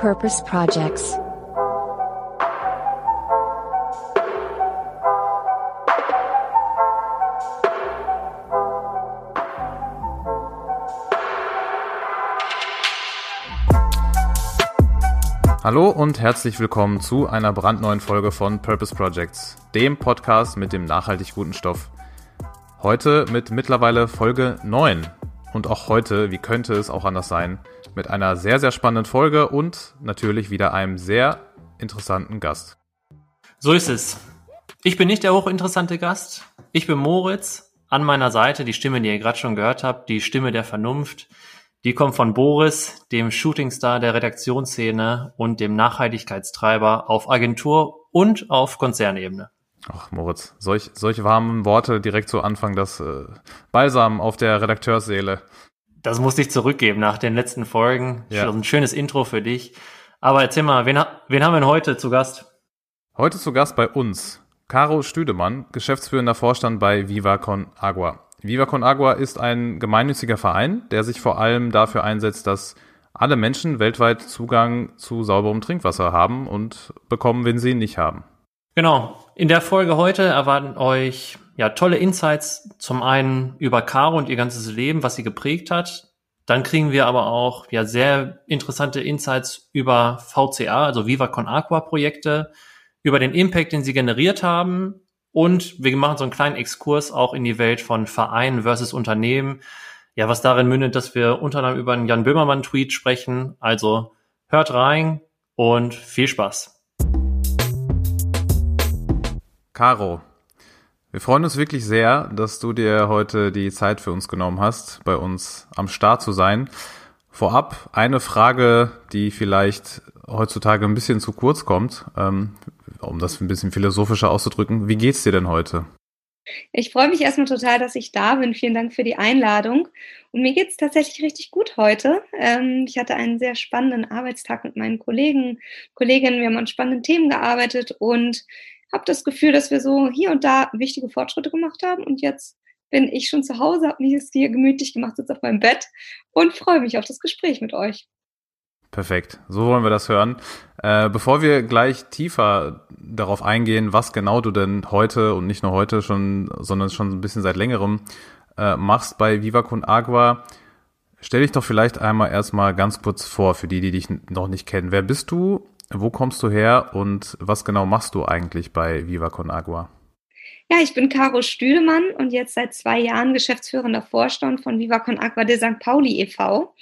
Purpose Projects. Hallo und herzlich willkommen zu einer brandneuen Folge von Purpose Projects, dem Podcast mit dem nachhaltig guten Stoff. Heute mit mittlerweile Folge 9. Und auch heute, wie könnte es auch anders sein, mit einer sehr, sehr spannenden Folge und natürlich wieder einem sehr interessanten Gast. So ist es. Ich bin nicht der hochinteressante Gast. Ich bin Moritz. An meiner Seite die Stimme, die ihr gerade schon gehört habt, die Stimme der Vernunft. Die kommt von Boris, dem Shootingstar der Redaktionsszene und dem Nachhaltigkeitstreiber auf Agentur und auf Konzernebene. Ach, Moritz, solch, solche warmen Worte direkt zu Anfang, das äh, Balsam auf der Redakteursseele. Das musste ich zurückgeben nach den letzten Folgen. Ja. Ein schönes Intro für dich. Aber erzähl mal, wen, wen haben wir denn heute zu Gast? Heute zu Gast bei uns Caro Stüdemann, geschäftsführender Vorstand bei Viva Con Agua. Viva Con Agua ist ein gemeinnütziger Verein, der sich vor allem dafür einsetzt, dass alle Menschen weltweit Zugang zu sauberem Trinkwasser haben und bekommen, wenn sie ihn nicht haben. Genau. In der Folge heute erwarten euch ja tolle Insights. Zum einen über Caro und ihr ganzes Leben, was sie geprägt hat. Dann kriegen wir aber auch ja sehr interessante Insights über VCA, also Viva Con Aqua Projekte, über den Impact, den sie generiert haben. Und wir machen so einen kleinen Exkurs auch in die Welt von Verein versus Unternehmen. Ja, was darin mündet, dass wir unter anderem über einen Jan Böhmermann Tweet sprechen. Also hört rein und viel Spaß. Caro, wir freuen uns wirklich sehr, dass du dir heute die Zeit für uns genommen hast, bei uns am Start zu sein. Vorab eine Frage, die vielleicht heutzutage ein bisschen zu kurz kommt, ähm, um das ein bisschen philosophischer auszudrücken. Wie geht's dir denn heute? Ich freue mich erstmal total, dass ich da bin. Vielen Dank für die Einladung. Und mir geht es tatsächlich richtig gut heute. Ähm, ich hatte einen sehr spannenden Arbeitstag mit meinen Kollegen, Kolleginnen. Wir haben an spannenden Themen gearbeitet und habe das Gefühl, dass wir so hier und da wichtige Fortschritte gemacht haben. Und jetzt bin ich schon zu Hause, habe mich jetzt hier gemütlich gemacht, sitze auf meinem Bett und freue mich auf das Gespräch mit euch. Perfekt, so wollen wir das hören. Äh, bevor wir gleich tiefer darauf eingehen, was genau du denn heute und nicht nur heute schon, sondern schon ein bisschen seit längerem äh, machst bei Viva Con Agua, stell dich doch vielleicht einmal erstmal ganz kurz vor für die, die dich noch nicht kennen. Wer bist du? Wo kommst du her und was genau machst du eigentlich bei Viva Con Agua? Ja, ich bin Caro Stüdemann und jetzt seit zwei Jahren geschäftsführender Vorstand von Viva Con Agua de St. Pauli e.V.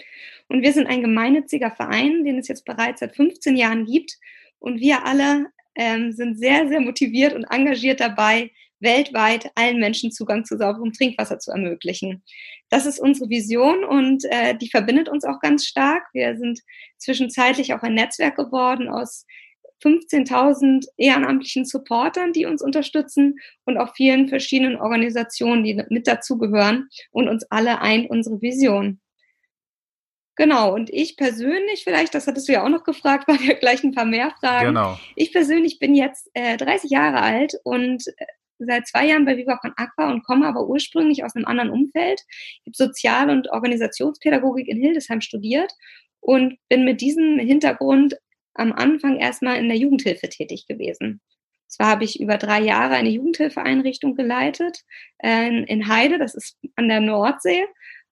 Und wir sind ein gemeinnütziger Verein, den es jetzt bereits seit 15 Jahren gibt. Und wir alle ähm, sind sehr, sehr motiviert und engagiert dabei, weltweit allen Menschen Zugang zu sauberem Trinkwasser zu ermöglichen. Das ist unsere Vision und äh, die verbindet uns auch ganz stark. Wir sind zwischenzeitlich auch ein Netzwerk geworden aus 15.000 ehrenamtlichen Supportern, die uns unterstützen und auch vielen verschiedenen Organisationen, die mit dazugehören und uns alle eint unsere Vision. Genau, und ich persönlich, vielleicht, das hattest du ja auch noch gefragt, waren ja gleich ein paar mehr Fragen. Genau. Ich persönlich bin jetzt äh, 30 Jahre alt und äh, seit zwei Jahren bei Viva Con Aqua und komme aber ursprünglich aus einem anderen Umfeld. Ich habe Sozial- und Organisationspädagogik in Hildesheim studiert und bin mit diesem Hintergrund am Anfang erstmal in der Jugendhilfe tätig gewesen. Zwar habe ich über drei Jahre eine Jugendhilfeeinrichtung geleitet äh, in Heide, das ist an der Nordsee,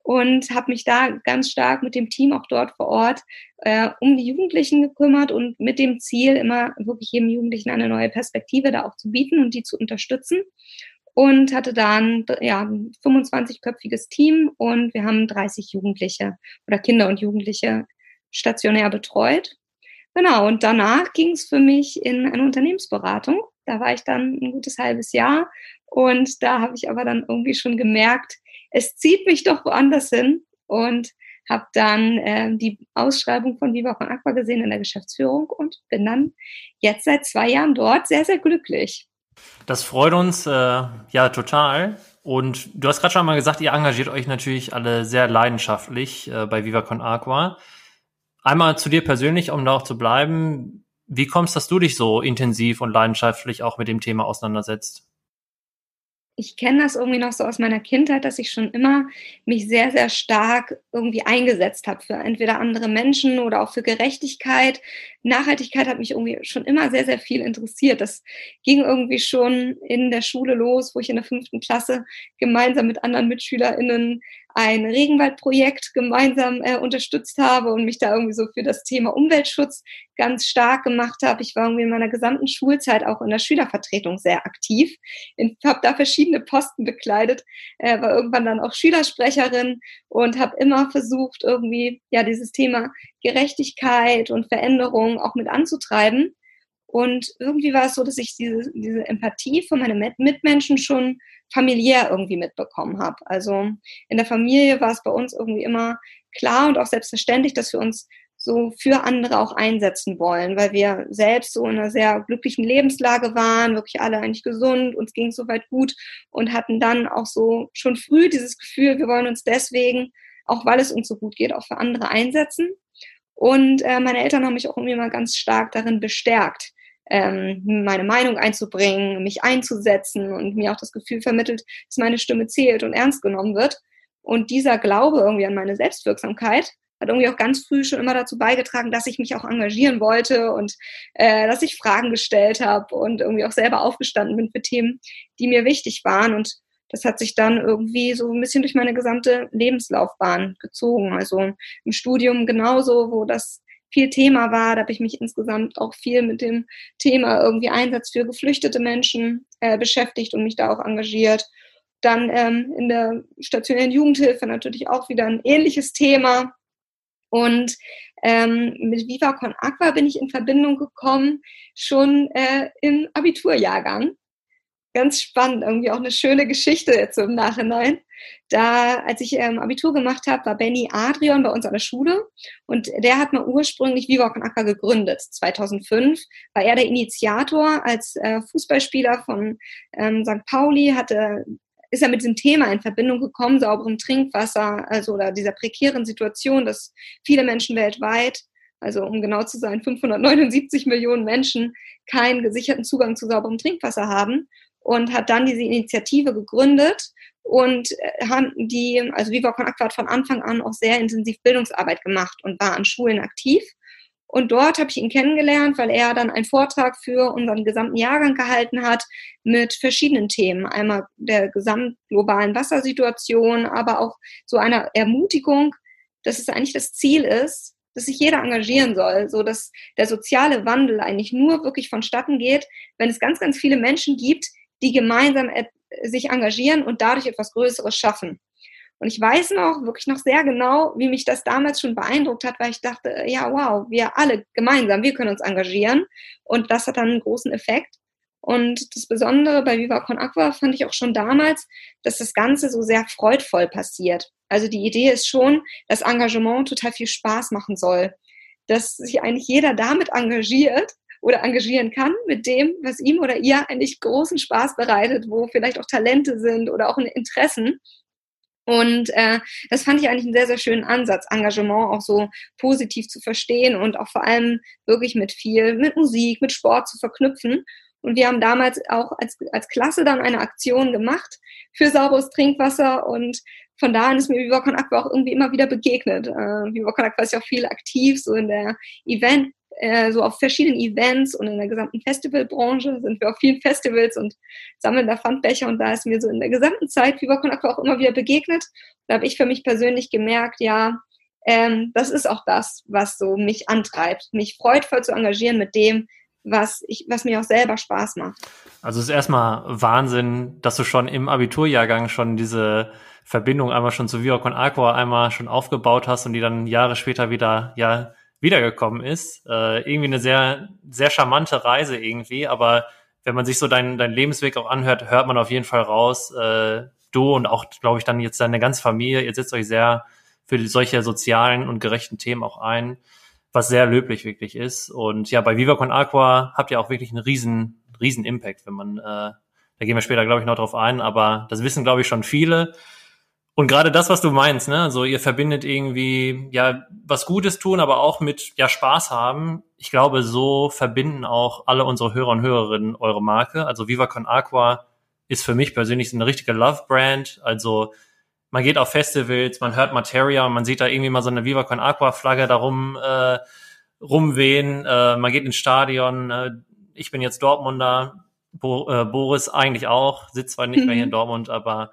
und habe mich da ganz stark mit dem Team auch dort vor Ort äh, um die Jugendlichen gekümmert und mit dem Ziel, immer wirklich jedem Jugendlichen eine neue Perspektive da auch zu bieten und die zu unterstützen. Und hatte dann ja, ein 25-köpfiges Team und wir haben 30 Jugendliche oder Kinder und Jugendliche stationär betreut. Genau, und danach ging es für mich in eine Unternehmensberatung. Da war ich dann ein gutes halbes Jahr und da habe ich aber dann irgendwie schon gemerkt, es zieht mich doch woanders hin und habe dann äh, die Ausschreibung von Viva Con Aqua gesehen in der Geschäftsführung und bin dann jetzt seit zwei Jahren dort sehr, sehr glücklich. Das freut uns äh, ja total. Und du hast gerade schon mal gesagt, ihr engagiert euch natürlich alle sehr leidenschaftlich äh, bei Viva Con Aqua. Einmal zu dir persönlich, um da auch zu bleiben. Wie kommst, dass du dich so intensiv und leidenschaftlich auch mit dem Thema auseinandersetzt? Ich kenne das irgendwie noch so aus meiner Kindheit, dass ich schon immer mich sehr, sehr stark irgendwie eingesetzt habe für entweder andere Menschen oder auch für Gerechtigkeit. Nachhaltigkeit hat mich irgendwie schon immer sehr, sehr viel interessiert. Das ging irgendwie schon in der Schule los, wo ich in der fünften Klasse gemeinsam mit anderen MitschülerInnen ein Regenwaldprojekt gemeinsam äh, unterstützt habe und mich da irgendwie so für das Thema Umweltschutz ganz stark gemacht habe. Ich war irgendwie in meiner gesamten Schulzeit auch in der Schülervertretung sehr aktiv, habe da verschiedene Posten bekleidet, äh, war irgendwann dann auch Schülersprecherin und habe immer versucht, irgendwie ja dieses Thema Gerechtigkeit und Veränderung auch mit anzutreiben. Und irgendwie war es so, dass ich diese, diese Empathie von meinen Mitmenschen schon familiär irgendwie mitbekommen habe. Also in der Familie war es bei uns irgendwie immer klar und auch selbstverständlich, dass wir uns so für andere auch einsetzen wollen, weil wir selbst so in einer sehr glücklichen Lebenslage waren, wirklich alle eigentlich gesund, uns ging es soweit gut und hatten dann auch so schon früh dieses Gefühl, wir wollen uns deswegen, auch weil es uns so gut geht, auch für andere einsetzen. Und äh, meine Eltern haben mich auch irgendwie mal ganz stark darin bestärkt, ähm, meine Meinung einzubringen, mich einzusetzen und mir auch das Gefühl vermittelt, dass meine Stimme zählt und ernst genommen wird. Und dieser Glaube irgendwie an meine Selbstwirksamkeit hat irgendwie auch ganz früh schon immer dazu beigetragen, dass ich mich auch engagieren wollte und äh, dass ich Fragen gestellt habe und irgendwie auch selber aufgestanden bin für Themen, die mir wichtig waren. Und das hat sich dann irgendwie so ein bisschen durch meine gesamte Lebenslaufbahn gezogen. Also im Studium genauso, wo das viel Thema war. Da habe ich mich insgesamt auch viel mit dem Thema irgendwie Einsatz für geflüchtete Menschen äh, beschäftigt und mich da auch engagiert. Dann ähm, in der stationären Jugendhilfe natürlich auch wieder ein ähnliches Thema. Und ähm, mit Viva Con Aqua bin ich in Verbindung gekommen, schon äh, im Abiturjahrgang. Ganz spannend, irgendwie auch eine schöne Geschichte jetzt im Nachhinein. Da, als ich ähm, Abitur gemacht habe, war Benny Adrian bei uns an der Schule und der hat mal ursprünglich Viva Con Aqua gegründet. 2005 war er der Initiator als äh, Fußballspieler von ähm, St. Pauli, hatte ist er mit diesem Thema in Verbindung gekommen, sauberem Trinkwasser, also oder dieser prekären Situation, dass viele Menschen weltweit, also um genau zu sein, 579 Millionen Menschen keinen gesicherten Zugang zu sauberem Trinkwasser haben und hat dann diese Initiative gegründet und äh, haben die, also Viva Con Aqua hat von Anfang an auch sehr intensiv Bildungsarbeit gemacht und war an Schulen aktiv. Und dort habe ich ihn kennengelernt, weil er dann einen Vortrag für unseren gesamten Jahrgang gehalten hat mit verschiedenen Themen. Einmal der gesamtglobalen Wassersituation, aber auch so einer Ermutigung, dass es eigentlich das Ziel ist, dass sich jeder engagieren soll, so dass der soziale Wandel eigentlich nur wirklich vonstatten geht, wenn es ganz, ganz viele Menschen gibt, die gemeinsam sich engagieren und dadurch etwas Größeres schaffen. Und ich weiß noch, wirklich noch sehr genau, wie mich das damals schon beeindruckt hat, weil ich dachte, ja, wow, wir alle gemeinsam, wir können uns engagieren. Und das hat dann einen großen Effekt. Und das Besondere bei Viva Con Aqua fand ich auch schon damals, dass das Ganze so sehr freudvoll passiert. Also die Idee ist schon, dass Engagement total viel Spaß machen soll. Dass sich eigentlich jeder damit engagiert, oder engagieren kann mit dem, was ihm oder ihr eigentlich großen Spaß bereitet, wo vielleicht auch Talente sind oder auch Interessen. Und äh, das fand ich eigentlich einen sehr, sehr schönen Ansatz, Engagement auch so positiv zu verstehen und auch vor allem wirklich mit viel, mit Musik, mit Sport zu verknüpfen. Und wir haben damals auch als, als Klasse dann eine Aktion gemacht für sauberes Trinkwasser und von da an ist mir Viva Aqua auch irgendwie immer wieder begegnet. Äh, Viva Aqua ist ja auch viel aktiv, so in der Event, äh, so auf verschiedenen Events und in der gesamten Festivalbranche sind wir auf vielen Festivals und sammeln da Pfandbecher und da ist mir so in der gesamten Zeit Viva Con Aqua auch immer wieder begegnet. Da habe ich für mich persönlich gemerkt, ja, ähm, das ist auch das, was so mich antreibt, mich freudvoll zu engagieren mit dem, was, ich, was mir auch selber Spaß macht. Also es ist erstmal Wahnsinn, dass du schon im Abiturjahrgang schon diese Verbindung einmal schon zu Viva Con Aqua einmal schon aufgebaut hast und die dann Jahre später wieder ja wiedergekommen ist. Äh, irgendwie eine sehr, sehr charmante Reise irgendwie, aber wenn man sich so deinen dein Lebensweg auch anhört, hört man auf jeden Fall raus, äh, du und auch, glaube ich, dann jetzt deine ganze Familie, ihr setzt euch sehr für solche sozialen und gerechten Themen auch ein, was sehr löblich wirklich ist. Und ja, bei Viva Con Aqua habt ihr auch wirklich einen riesen, riesen Impact, wenn man, äh, da gehen wir später, glaube ich, noch drauf ein, aber das wissen, glaube ich, schon viele. Und gerade das, was du meinst, ne, so ihr verbindet irgendwie ja was Gutes tun, aber auch mit ja Spaß haben. Ich glaube, so verbinden auch alle unsere Hörer und Hörerinnen eure Marke. Also Viva Con Aqua ist für mich persönlich eine richtige Love-Brand. Also man geht auf Festivals, man hört Materia, man sieht da irgendwie mal so eine Viva Con Aqua Flagge darum äh, rumwehen, äh, man geht ins Stadion. Äh, ich bin jetzt Dortmunder, Bo äh, Boris eigentlich auch, sitzt zwar nicht mehr hier in Dortmund, aber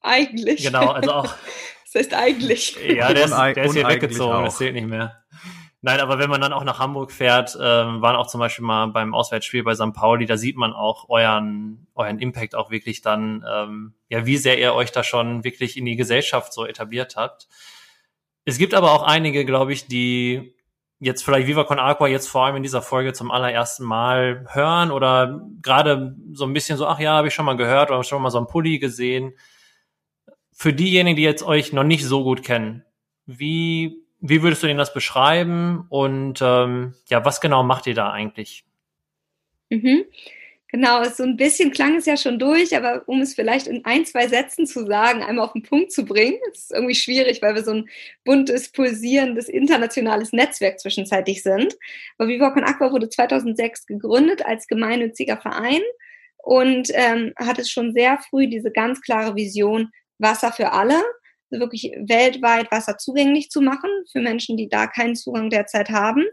eigentlich. Genau, also auch. das heißt eigentlich. Ja, der ist, der ist hier weggezogen, das zählt nicht mehr. Nein, aber wenn man dann auch nach Hamburg fährt, ähm, waren auch zum Beispiel mal beim Auswärtsspiel bei St. Pauli, da sieht man auch euren, euren Impact auch wirklich dann, ähm, ja, wie sehr ihr euch da schon wirklich in die Gesellschaft so etabliert habt. Es gibt aber auch einige, glaube ich, die jetzt vielleicht Viva Con Aqua jetzt vor allem in dieser Folge zum allerersten Mal hören oder gerade so ein bisschen so, ach ja, habe ich schon mal gehört oder schon mal so ein Pulli gesehen. Für diejenigen, die jetzt euch noch nicht so gut kennen, wie wie würdest du denn das beschreiben und ähm, ja, was genau macht ihr da eigentlich? Mhm. Genau, so ein bisschen klang es ja schon durch, aber um es vielleicht in ein, zwei Sätzen zu sagen, einmal auf den Punkt zu bringen, ist irgendwie schwierig, weil wir so ein buntes, pulsierendes, internationales Netzwerk zwischenzeitlich sind. Aber Viva Con Aqua wurde 2006 gegründet als gemeinnütziger Verein und ähm, hatte schon sehr früh diese ganz klare Vision, Wasser für alle wirklich weltweit Wasser zugänglich zu machen für Menschen, die da keinen Zugang derzeit haben.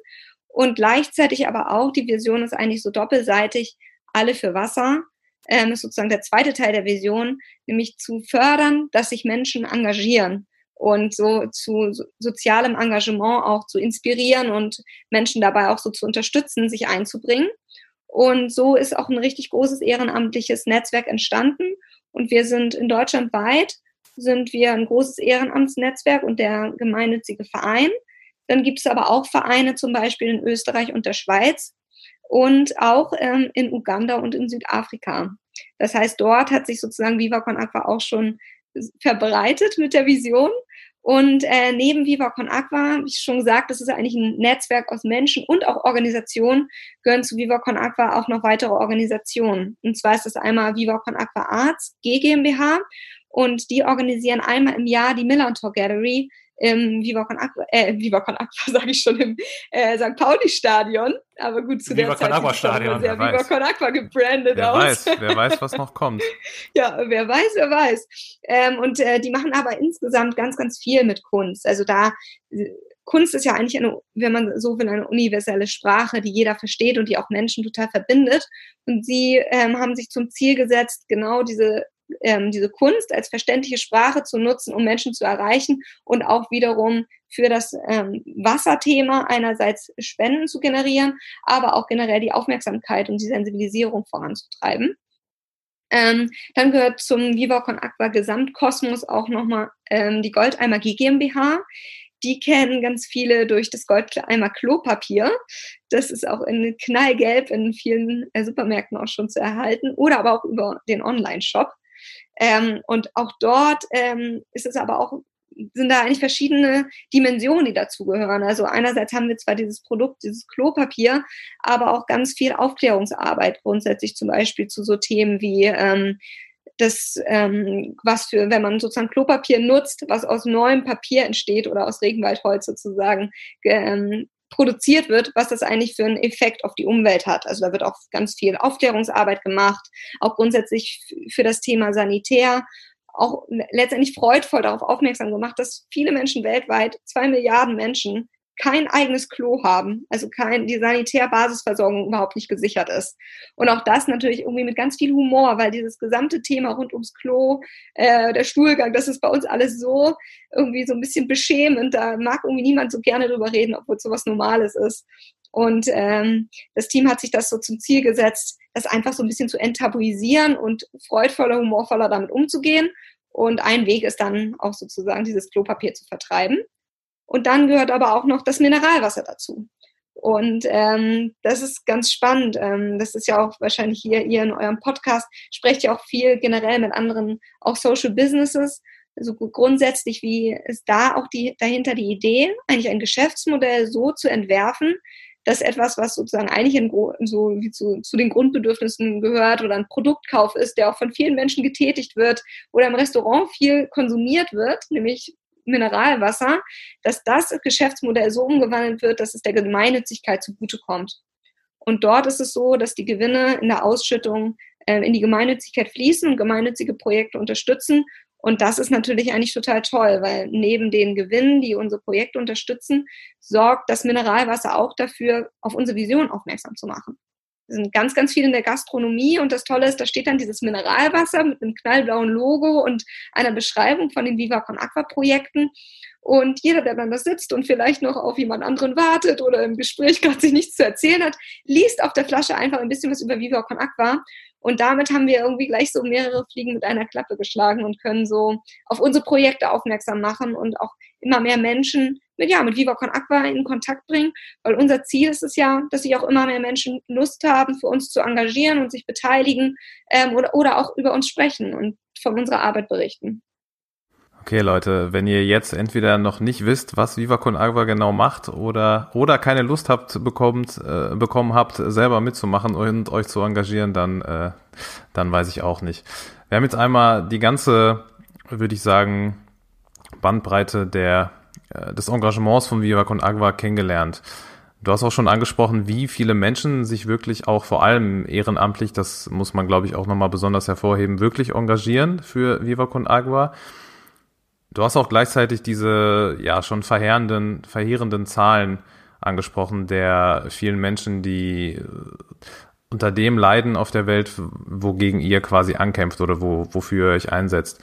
Und gleichzeitig aber auch, die Vision ist eigentlich so doppelseitig, alle für Wasser. Ähm, ist sozusagen der zweite Teil der Vision, nämlich zu fördern, dass sich Menschen engagieren und so zu sozialem Engagement auch zu inspirieren und Menschen dabei auch so zu unterstützen, sich einzubringen. Und so ist auch ein richtig großes ehrenamtliches Netzwerk entstanden. Und wir sind in Deutschland weit sind wir ein großes Ehrenamtsnetzwerk und der gemeinnützige Verein. Dann gibt es aber auch Vereine zum Beispiel in Österreich und der Schweiz und auch ähm, in Uganda und in Südafrika. Das heißt, dort hat sich sozusagen Viva Aqua auch schon verbreitet mit der Vision. Und äh, neben Viva Con Aqua, wie ich schon gesagt, das ist eigentlich ein Netzwerk aus Menschen und auch Organisationen, gehören zu Viva Con Aqua auch noch weitere Organisationen. Und zwar ist das einmal Viva Con Aqua Arts GmbH und die organisieren einmal im Jahr die Millantor Gallery im Viva Con Aqua, äh, Viva Con Aqua sage ich schon, im äh, St. Pauli-Stadion. Aber gut, zu Viva der Zeit Con Aqua Stadion, sehr Viva weiß. Con Aqua gebrandet wer aus. Weiß, wer weiß, was noch kommt. ja, wer weiß, wer weiß. Ähm, und äh, die machen aber insgesamt ganz, ganz viel mit Kunst. Also da Kunst ist ja eigentlich eine, wenn man so will, eine universelle Sprache, die jeder versteht und die auch Menschen total verbindet. Und sie ähm, haben sich zum Ziel gesetzt, genau diese ähm, diese Kunst als verständliche Sprache zu nutzen, um Menschen zu erreichen und auch wiederum für das ähm, Wasserthema einerseits Spenden zu generieren, aber auch generell die Aufmerksamkeit und die Sensibilisierung voranzutreiben. Ähm, dann gehört zum Viva Con Aqua Gesamtkosmos auch nochmal ähm, die Goldeimer GmbH. Die kennen ganz viele durch das Goldeimer Klopapier. Das ist auch in knallgelb in vielen äh, Supermärkten auch schon zu erhalten oder aber auch über den Online-Shop. Ähm, und auch dort ähm, ist es aber auch sind da eigentlich verschiedene Dimensionen, die dazugehören. Also einerseits haben wir zwar dieses Produkt, dieses Klopapier, aber auch ganz viel Aufklärungsarbeit grundsätzlich zum Beispiel zu so Themen wie ähm, das, ähm, was für, wenn man sozusagen Klopapier nutzt, was aus neuem Papier entsteht oder aus Regenwaldholz sozusagen, ähm, produziert wird, was das eigentlich für einen Effekt auf die Umwelt hat. Also da wird auch ganz viel Aufklärungsarbeit gemacht, auch grundsätzlich für das Thema Sanitär, auch letztendlich freudvoll darauf aufmerksam gemacht, dass viele Menschen weltweit, zwei Milliarden Menschen, kein eigenes Klo haben, also kein, die Sanitärbasisversorgung überhaupt nicht gesichert ist. Und auch das natürlich irgendwie mit ganz viel Humor, weil dieses gesamte Thema rund ums Klo, äh, der Stuhlgang, das ist bei uns alles so irgendwie so ein bisschen beschämend. Da mag irgendwie niemand so gerne drüber reden, obwohl es so was Normales ist. Und ähm, das Team hat sich das so zum Ziel gesetzt, das einfach so ein bisschen zu enttabuisieren und freudvoller, humorvoller damit umzugehen. Und ein Weg ist dann auch sozusagen dieses Klopapier zu vertreiben. Und dann gehört aber auch noch das Mineralwasser dazu. Und ähm, das ist ganz spannend. Ähm, das ist ja auch wahrscheinlich hier, ihr in eurem Podcast sprecht ja auch viel generell mit anderen, auch Social Businesses. Also grundsätzlich, wie ist da auch die, dahinter die Idee, eigentlich ein Geschäftsmodell so zu entwerfen, dass etwas, was sozusagen eigentlich in, so wie zu, zu den Grundbedürfnissen gehört oder ein Produktkauf ist, der auch von vielen Menschen getätigt wird oder im Restaurant viel konsumiert wird, nämlich Mineralwasser, dass das Geschäftsmodell so umgewandelt wird, dass es der Gemeinnützigkeit zugutekommt. Und dort ist es so, dass die Gewinne in der Ausschüttung äh, in die Gemeinnützigkeit fließen und gemeinnützige Projekte unterstützen. Und das ist natürlich eigentlich total toll, weil neben den Gewinnen, die unsere Projekte unterstützen, sorgt das Mineralwasser auch dafür, auf unsere Vision aufmerksam zu machen. Sind ganz, ganz viel in der Gastronomie und das Tolle ist, da steht dann dieses Mineralwasser mit einem knallblauen Logo und einer Beschreibung von den Viva Con Aqua Projekten. Und jeder, der dann da sitzt und vielleicht noch auf jemand anderen wartet oder im Gespräch gerade sich nichts zu erzählen hat, liest auf der Flasche einfach ein bisschen was über Viva Con Aqua. Und damit haben wir irgendwie gleich so mehrere Fliegen mit einer Klappe geschlagen und können so auf unsere Projekte aufmerksam machen und auch immer mehr Menschen mit, ja, mit Viva Con Aqua in Kontakt bringen. Weil unser Ziel ist es ja, dass sich auch immer mehr Menschen Lust haben, für uns zu engagieren und sich beteiligen ähm, oder, oder auch über uns sprechen und von unserer Arbeit berichten. Okay, Leute, wenn ihr jetzt entweder noch nicht wisst, was Viva Con Agua genau macht oder, oder keine Lust habt bekommt, äh, bekommen habt, selber mitzumachen und euch zu engagieren, dann, äh, dann weiß ich auch nicht. Wir haben jetzt einmal die ganze, würde ich sagen, Bandbreite der, des Engagements von Viva Con Agua kennengelernt. Du hast auch schon angesprochen, wie viele Menschen sich wirklich auch vor allem ehrenamtlich, das muss man glaube ich auch nochmal besonders hervorheben, wirklich engagieren für Viva Con Agua. Du hast auch gleichzeitig diese ja schon verheerenden, verheerenden Zahlen angesprochen der vielen Menschen, die äh, unter dem leiden auf der Welt, wogegen ihr quasi ankämpft oder wo, wofür ihr euch einsetzt.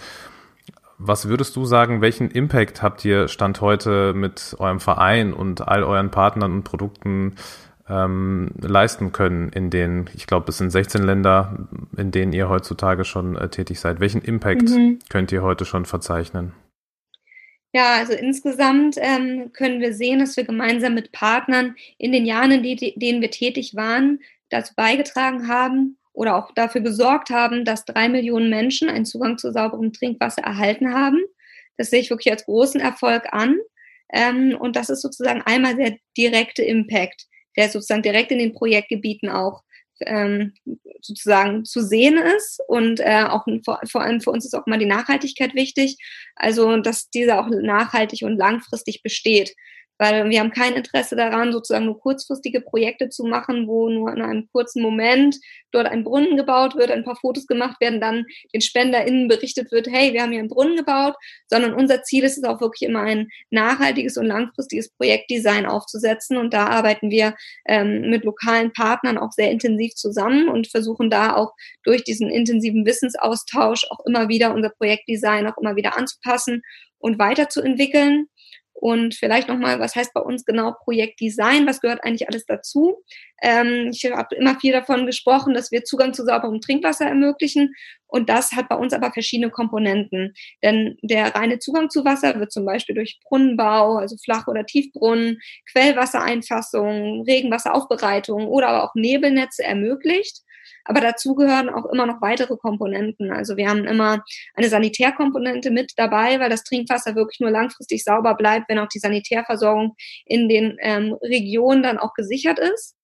Was würdest du sagen, welchen Impact habt ihr Stand heute mit eurem Verein und all euren Partnern und Produkten ähm, leisten können in den, ich glaube, es sind 16 Länder, in denen ihr heutzutage schon äh, tätig seid. Welchen Impact mhm. könnt ihr heute schon verzeichnen? Ja, also insgesamt ähm, können wir sehen, dass wir gemeinsam mit Partnern in den Jahren, in die, denen wir tätig waren, dazu beigetragen haben oder auch dafür gesorgt haben, dass drei Millionen Menschen einen Zugang zu sauberem Trinkwasser erhalten haben. Das sehe ich wirklich als großen Erfolg an. Ähm, und das ist sozusagen einmal der direkte Impact, der sozusagen direkt in den Projektgebieten auch ähm, sozusagen zu sehen ist. Und äh, auch vor, allem für uns ist auch mal die Nachhaltigkeit wichtig. Also, dass dieser auch nachhaltig und langfristig besteht weil wir haben kein Interesse daran, sozusagen nur kurzfristige Projekte zu machen, wo nur in einem kurzen Moment dort ein Brunnen gebaut wird, ein paar Fotos gemacht werden, dann den SpenderInnen berichtet wird, hey, wir haben hier einen Brunnen gebaut, sondern unser Ziel ist es auch wirklich immer ein nachhaltiges und langfristiges Projektdesign aufzusetzen und da arbeiten wir ähm, mit lokalen Partnern auch sehr intensiv zusammen und versuchen da auch durch diesen intensiven Wissensaustausch auch immer wieder unser Projektdesign auch immer wieder anzupassen und weiterzuentwickeln. Und vielleicht nochmal, was heißt bei uns genau Projektdesign? Was gehört eigentlich alles dazu? Ähm, ich habe immer viel davon gesprochen, dass wir Zugang zu sauberem Trinkwasser ermöglichen. Und das hat bei uns aber verschiedene Komponenten. Denn der reine Zugang zu Wasser wird zum Beispiel durch Brunnenbau, also Flach- oder Tiefbrunnen, Quellwassereinfassung, Regenwasseraufbereitung oder aber auch Nebelnetze ermöglicht. Aber dazu gehören auch immer noch weitere Komponenten. Also wir haben immer eine Sanitärkomponente mit dabei, weil das Trinkwasser wirklich nur langfristig sauber bleibt, wenn auch die Sanitärversorgung in den ähm, Regionen dann auch gesichert ist.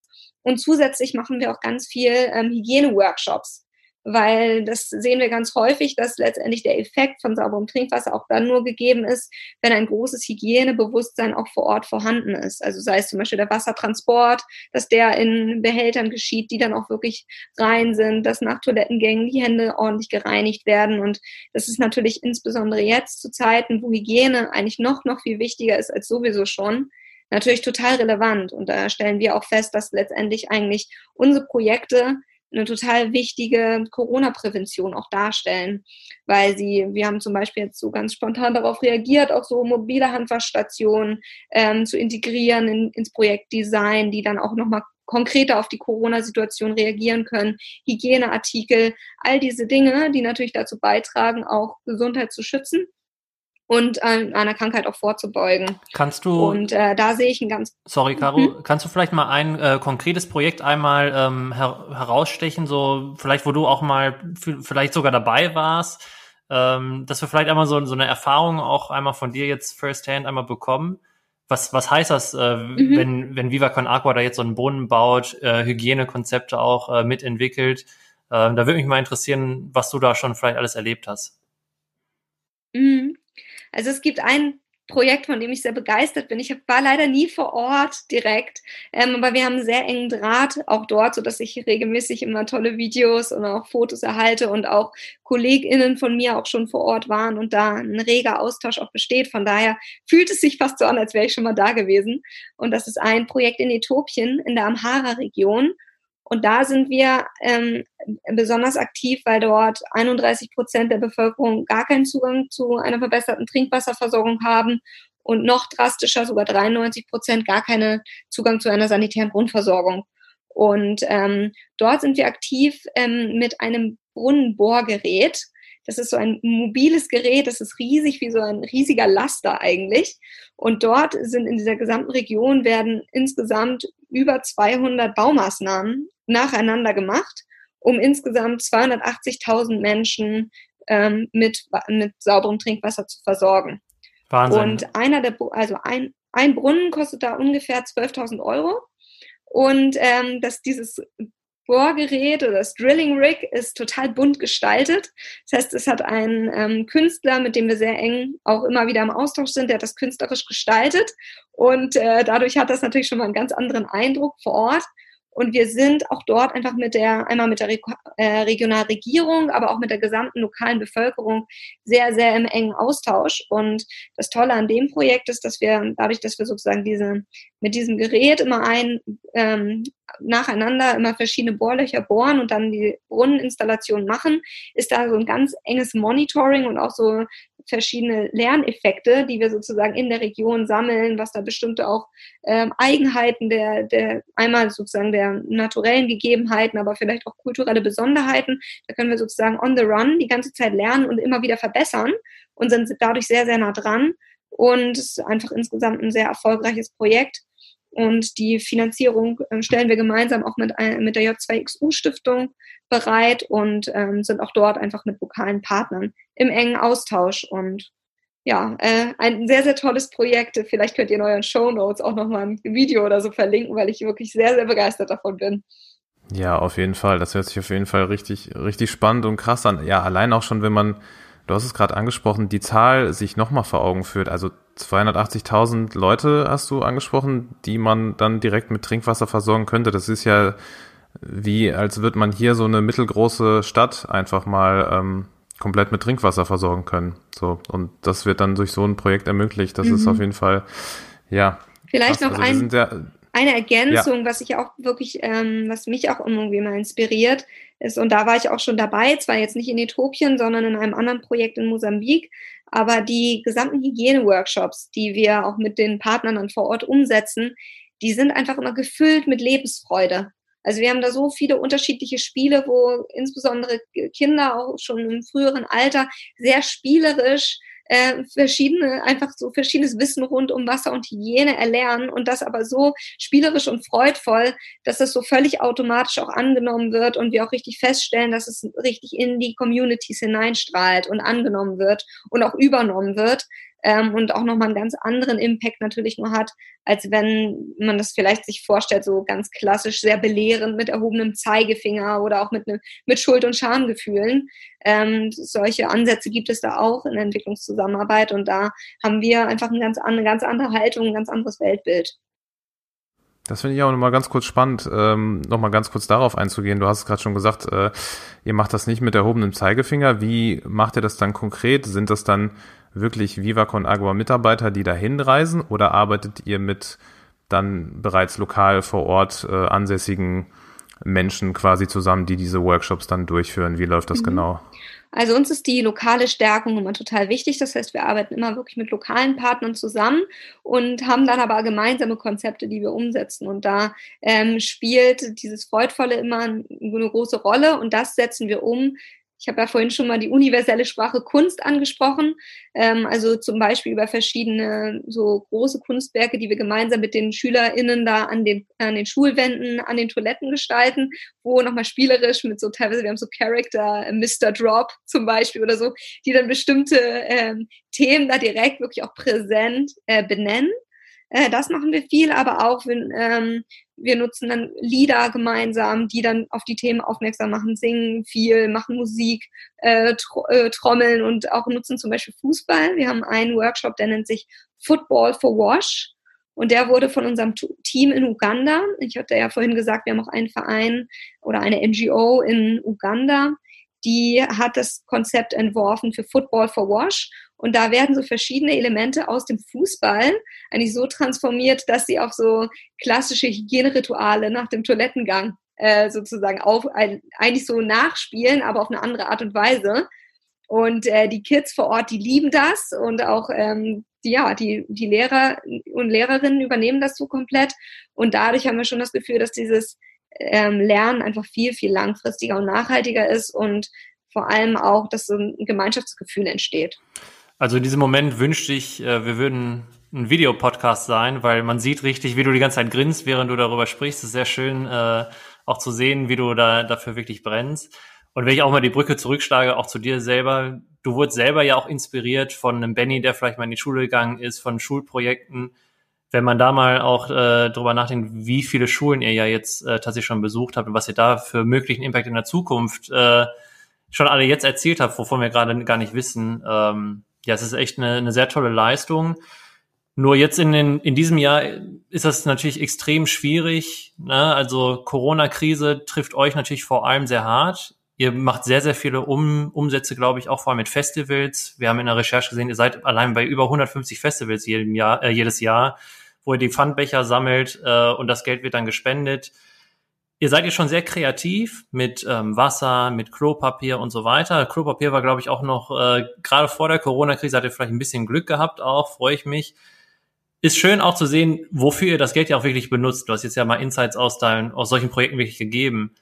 Und zusätzlich machen wir auch ganz viel ähm, Hygiene-Workshops weil das sehen wir ganz häufig, dass letztendlich der Effekt von sauberem Trinkwasser auch dann nur gegeben ist, wenn ein großes Hygienebewusstsein auch vor Ort vorhanden ist. Also sei es zum Beispiel der Wassertransport, dass der in Behältern geschieht, die dann auch wirklich rein sind, dass nach Toilettengängen die Hände ordentlich gereinigt werden. Und das ist natürlich insbesondere jetzt zu Zeiten, wo Hygiene eigentlich noch, noch viel wichtiger ist als sowieso schon, natürlich total relevant. Und da stellen wir auch fest, dass letztendlich eigentlich unsere Projekte eine total wichtige Corona-Prävention auch darstellen, weil sie, wir haben zum Beispiel jetzt so ganz spontan darauf reagiert, auch so mobile Handwaschstationen ähm, zu integrieren in, ins Projektdesign, die dann auch nochmal konkreter auf die Corona-Situation reagieren können, Hygieneartikel, all diese Dinge, die natürlich dazu beitragen, auch Gesundheit zu schützen und äh, einer Krankheit auch vorzubeugen. Kannst du und äh, da sehe ich ein ganz sorry Caro, hm? kannst du vielleicht mal ein äh, konkretes Projekt einmal ähm, her herausstechen, so vielleicht wo du auch mal vielleicht sogar dabei warst, ähm, dass wir vielleicht einmal so, so eine Erfahrung auch einmal von dir jetzt firsthand einmal bekommen. Was, was heißt das, äh, mhm. wenn, wenn Viva Con Aqua da jetzt so einen Brunnen baut, äh, Hygienekonzepte auch äh, mitentwickelt? Äh, da würde mich mal interessieren, was du da schon vielleicht alles erlebt hast. Mhm. Also es gibt ein Projekt, von dem ich sehr begeistert bin. Ich war leider nie vor Ort direkt, ähm, aber wir haben einen sehr engen Draht auch dort, sodass ich regelmäßig immer tolle Videos und auch Fotos erhalte und auch KollegInnen von mir auch schon vor Ort waren und da ein reger Austausch auch besteht. Von daher fühlt es sich fast so an, als wäre ich schon mal da gewesen. Und das ist ein Projekt in Äthiopien in der Amhara-Region. Und da sind wir ähm, besonders aktiv, weil dort 31 Prozent der Bevölkerung gar keinen Zugang zu einer verbesserten Trinkwasserversorgung haben und noch drastischer, sogar 93 Prozent gar keinen Zugang zu einer sanitären Grundversorgung. Und ähm, dort sind wir aktiv ähm, mit einem Brunnenbohrgerät. Das ist so ein mobiles Gerät, das ist riesig, wie so ein riesiger Laster eigentlich. Und dort sind in dieser gesamten Region werden insgesamt über 200 Baumaßnahmen nacheinander gemacht, um insgesamt 280.000 Menschen ähm, mit, mit sauberem Trinkwasser zu versorgen. Wahnsinn. Und einer der, also ein, ein Brunnen kostet da ungefähr 12.000 Euro. Und ähm, dass dieses Bohrgerät oder das Drilling Rig ist total bunt gestaltet. Das heißt, es hat einen ähm, Künstler, mit dem wir sehr eng auch immer wieder im Austausch sind, der hat das künstlerisch gestaltet. Und äh, dadurch hat das natürlich schon mal einen ganz anderen Eindruck vor Ort. Und wir sind auch dort einfach mit der, einmal mit der Re äh, Regionalregierung, aber auch mit der gesamten lokalen Bevölkerung sehr, sehr im engen Austausch. Und das Tolle an dem Projekt ist, dass wir dadurch, dass wir sozusagen diese, mit diesem Gerät immer ein, ähm, nacheinander immer verschiedene Bohrlöcher bohren und dann die Brunneninstallation machen, ist da so ein ganz enges Monitoring und auch so verschiedene Lerneffekte, die wir sozusagen in der Region sammeln, was da bestimmte auch ähm, Eigenheiten der, der einmal sozusagen der naturellen Gegebenheiten, aber vielleicht auch kulturelle Besonderheiten. Da können wir sozusagen on the run die ganze Zeit lernen und immer wieder verbessern und sind dadurch sehr, sehr nah dran. Und es ist einfach insgesamt ein sehr erfolgreiches Projekt. Und die Finanzierung äh, stellen wir gemeinsam auch mit, äh, mit der J2XU-Stiftung bereit und ähm, sind auch dort einfach mit lokalen Partnern im engen Austausch. Und ja, äh, ein sehr, sehr tolles Projekt. Vielleicht könnt ihr in euren Show Notes auch nochmal ein Video oder so verlinken, weil ich wirklich sehr, sehr begeistert davon bin. Ja, auf jeden Fall. Das hört sich auf jeden Fall richtig, richtig spannend und krass an. Ja, allein auch schon, wenn man, du hast es gerade angesprochen, die Zahl sich nochmal vor Augen führt. Also 280.000 Leute hast du angesprochen, die man dann direkt mit Trinkwasser versorgen könnte. Das ist ja wie, als würde man hier so eine mittelgroße Stadt einfach mal ähm, komplett mit Trinkwasser versorgen können. So und das wird dann durch so ein Projekt ermöglicht. Das mhm. ist auf jeden Fall ja. Vielleicht krass. noch also ein, ja, eine Ergänzung, ja. was ich auch wirklich, ähm, was mich auch irgendwie mal inspiriert ist und da war ich auch schon dabei, zwar jetzt nicht in Äthiopien, sondern in einem anderen Projekt in Mosambik. Aber die gesamten Hygiene-Workshops, die wir auch mit den Partnern dann vor Ort umsetzen, die sind einfach immer gefüllt mit Lebensfreude. Also wir haben da so viele unterschiedliche Spiele, wo insbesondere Kinder auch schon im früheren Alter sehr spielerisch äh, verschiedene, einfach so verschiedenes Wissen rund um Wasser und Hygiene erlernen und das aber so spielerisch und freudvoll, dass das so völlig automatisch auch angenommen wird und wir auch richtig feststellen, dass es richtig in die Communities hineinstrahlt und angenommen wird und auch übernommen wird ähm, und auch nochmal einen ganz anderen Impact natürlich nur hat, als wenn man das vielleicht sich vorstellt, so ganz klassisch sehr belehrend mit erhobenem Zeigefinger oder auch mit, ne, mit Schuld- und Schamgefühlen. Ähm, solche Ansätze gibt es da auch in der Entwicklungszusammenarbeit und da haben wir einfach eine ganz, eine ganz andere Haltung, ein ganz anderes Weltbild. Das finde ich auch nochmal ganz kurz spannend, ähm, nochmal ganz kurz darauf einzugehen. Du hast es gerade schon gesagt, äh, ihr macht das nicht mit erhobenem Zeigefinger. Wie macht ihr das dann konkret? Sind das dann wirklich Viva Con Agua Mitarbeiter, die da hinreisen oder arbeitet ihr mit dann bereits lokal vor Ort äh, ansässigen Menschen quasi zusammen, die diese Workshops dann durchführen? Wie läuft das mhm. genau? Also uns ist die lokale Stärkung immer total wichtig. Das heißt, wir arbeiten immer wirklich mit lokalen Partnern zusammen und haben dann aber gemeinsame Konzepte, die wir umsetzen. Und da ähm, spielt dieses Freudvolle immer eine große Rolle und das setzen wir um ich habe ja vorhin schon mal die universelle Sprache Kunst angesprochen, ähm, also zum Beispiel über verschiedene so große Kunstwerke, die wir gemeinsam mit den SchülerInnen da an den, an den Schulwänden, an den Toiletten gestalten, wo nochmal spielerisch mit so teilweise, wir haben so Character, äh, Mr. Drop zum Beispiel oder so, die dann bestimmte ähm, Themen da direkt wirklich auch präsent äh, benennen Äh, das machen wir viel, aber auch, wenn, ähm, wir nutzen dann Lieder gemeinsam, die dann auf die Themen aufmerksam machen, singen viel, machen Musik, äh, tr äh, trommeln und auch nutzen zum Beispiel Fußball. Wir haben einen Workshop, der nennt sich Football for Wash. Und der wurde von unserem Team in Uganda, ich hatte ja vorhin gesagt, wir haben auch einen Verein oder eine NGO in Uganda, die hat das Konzept entworfen für Football for Wash. Und da werden so verschiedene Elemente aus dem Fußball eigentlich so transformiert, dass sie auch so klassische Hygienerituale nach dem Toilettengang äh, sozusagen auf, eigentlich so nachspielen, aber auf eine andere Art und Weise. Und äh, die Kids vor Ort, die lieben das und auch ähm, die, ja, die, die Lehrer und Lehrerinnen übernehmen das so komplett. Und dadurch haben wir schon das Gefühl, dass dieses ähm, Lernen einfach viel, viel langfristiger und nachhaltiger ist und vor allem auch, dass so ein Gemeinschaftsgefühl entsteht. Also in diesem Moment wünschte ich, äh, wir würden ein Videopodcast sein, weil man sieht richtig, wie du die ganze Zeit grinst, während du darüber sprichst. Es ist sehr schön, äh, auch zu sehen, wie du da dafür wirklich brennst. Und wenn ich auch mal die Brücke zurückschlage, auch zu dir selber, du wurdest selber ja auch inspiriert von einem Benny, der vielleicht mal in die Schule gegangen ist, von Schulprojekten. Wenn man da mal auch äh, drüber nachdenkt, wie viele Schulen ihr ja jetzt äh, tatsächlich schon besucht habt und was ihr da für möglichen Impact in der Zukunft äh, schon alle jetzt erzählt habt, wovon wir gerade gar nicht wissen, ähm, ja, es ist echt eine, eine sehr tolle Leistung. Nur jetzt in, den, in diesem Jahr ist das natürlich extrem schwierig. Ne? Also Corona-Krise trifft euch natürlich vor allem sehr hart. Ihr macht sehr, sehr viele um Umsätze, glaube ich, auch vor allem mit Festivals. Wir haben in der Recherche gesehen, ihr seid allein bei über 150 Festivals jedem Jahr, äh, jedes Jahr, wo ihr die Pfandbecher sammelt äh, und das Geld wird dann gespendet. Ihr seid ja schon sehr kreativ mit ähm, Wasser, mit Klopapier und so weiter. Klopapier war, glaube ich, auch noch, äh, gerade vor der Corona-Krise hat ihr vielleicht ein bisschen Glück gehabt auch, freue ich mich. Ist schön auch zu sehen, wofür ihr das Geld ja auch wirklich benutzt. Du hast jetzt ja mal Insights aus, deinen, aus solchen Projekten wirklich gegeben.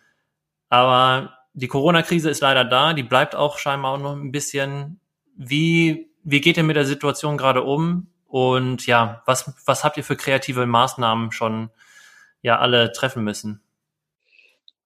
Aber die Corona-Krise ist leider da, die bleibt auch scheinbar auch noch ein bisschen. Wie, wie geht ihr mit der Situation gerade um? Und ja, was, was habt ihr für kreative Maßnahmen schon ja alle treffen müssen?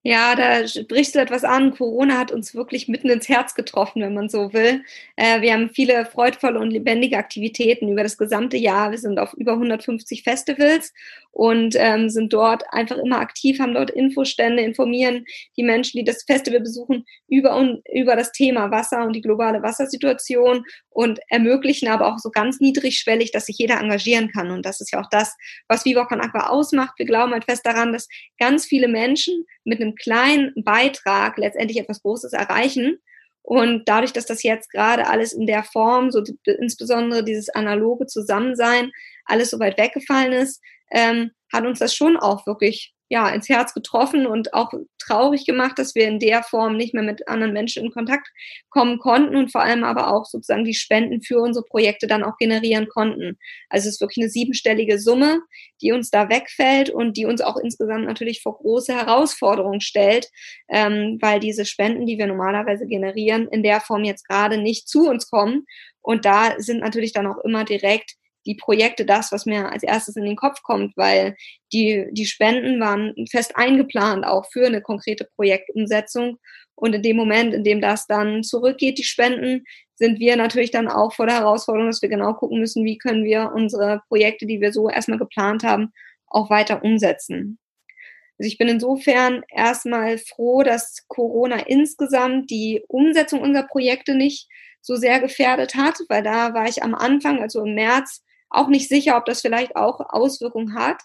Ja, da brichst du etwas an. Corona hat uns wirklich mitten ins Herz getroffen, wenn man so will. Äh, wir haben viele freudvolle und lebendige Aktivitäten über das gesamte Jahr. Wir sind auf über 150 Festivals und ähm, sind dort einfach immer aktiv, haben dort Infostände, informieren die Menschen, die das Festival besuchen, über, und, über das Thema Wasser und die globale Wassersituation und ermöglichen aber auch so ganz niedrigschwellig, dass sich jeder engagieren kann. Und das ist ja auch das, was Viva Con Aqua ausmacht. Wir glauben halt fest daran, dass ganz viele Menschen mit einem einem kleinen Beitrag letztendlich etwas Großes erreichen. Und dadurch, dass das jetzt gerade alles in der Form, so insbesondere dieses analoge Zusammensein, alles so weit weggefallen ist, ähm, hat uns das schon auch wirklich ja, ins Herz getroffen und auch traurig gemacht, dass wir in der Form nicht mehr mit anderen Menschen in Kontakt kommen konnten und vor allem aber auch sozusagen die Spenden für unsere Projekte dann auch generieren konnten. Also es ist wirklich eine siebenstellige Summe, die uns da wegfällt und die uns auch insgesamt natürlich vor große Herausforderungen stellt, ähm, weil diese Spenden, die wir normalerweise generieren, in der Form jetzt gerade nicht zu uns kommen. Und da sind natürlich dann auch immer direkt die Projekte das, was mir als erstes in den Kopf kommt, weil die, die Spenden waren fest eingeplant auch für eine konkrete Projektumsetzung. Und in dem Moment, in dem das dann zurückgeht, die Spenden, sind wir natürlich dann auch vor der Herausforderung, dass wir genau gucken müssen, wie können wir unsere Projekte, die wir so erstmal geplant haben, auch weiter umsetzen. Also ich bin insofern erstmal froh, dass Corona insgesamt die Umsetzung unserer Projekte nicht so sehr gefährdet hat, weil da war ich am Anfang, also im März, auch nicht sicher, ob das vielleicht auch Auswirkungen hat,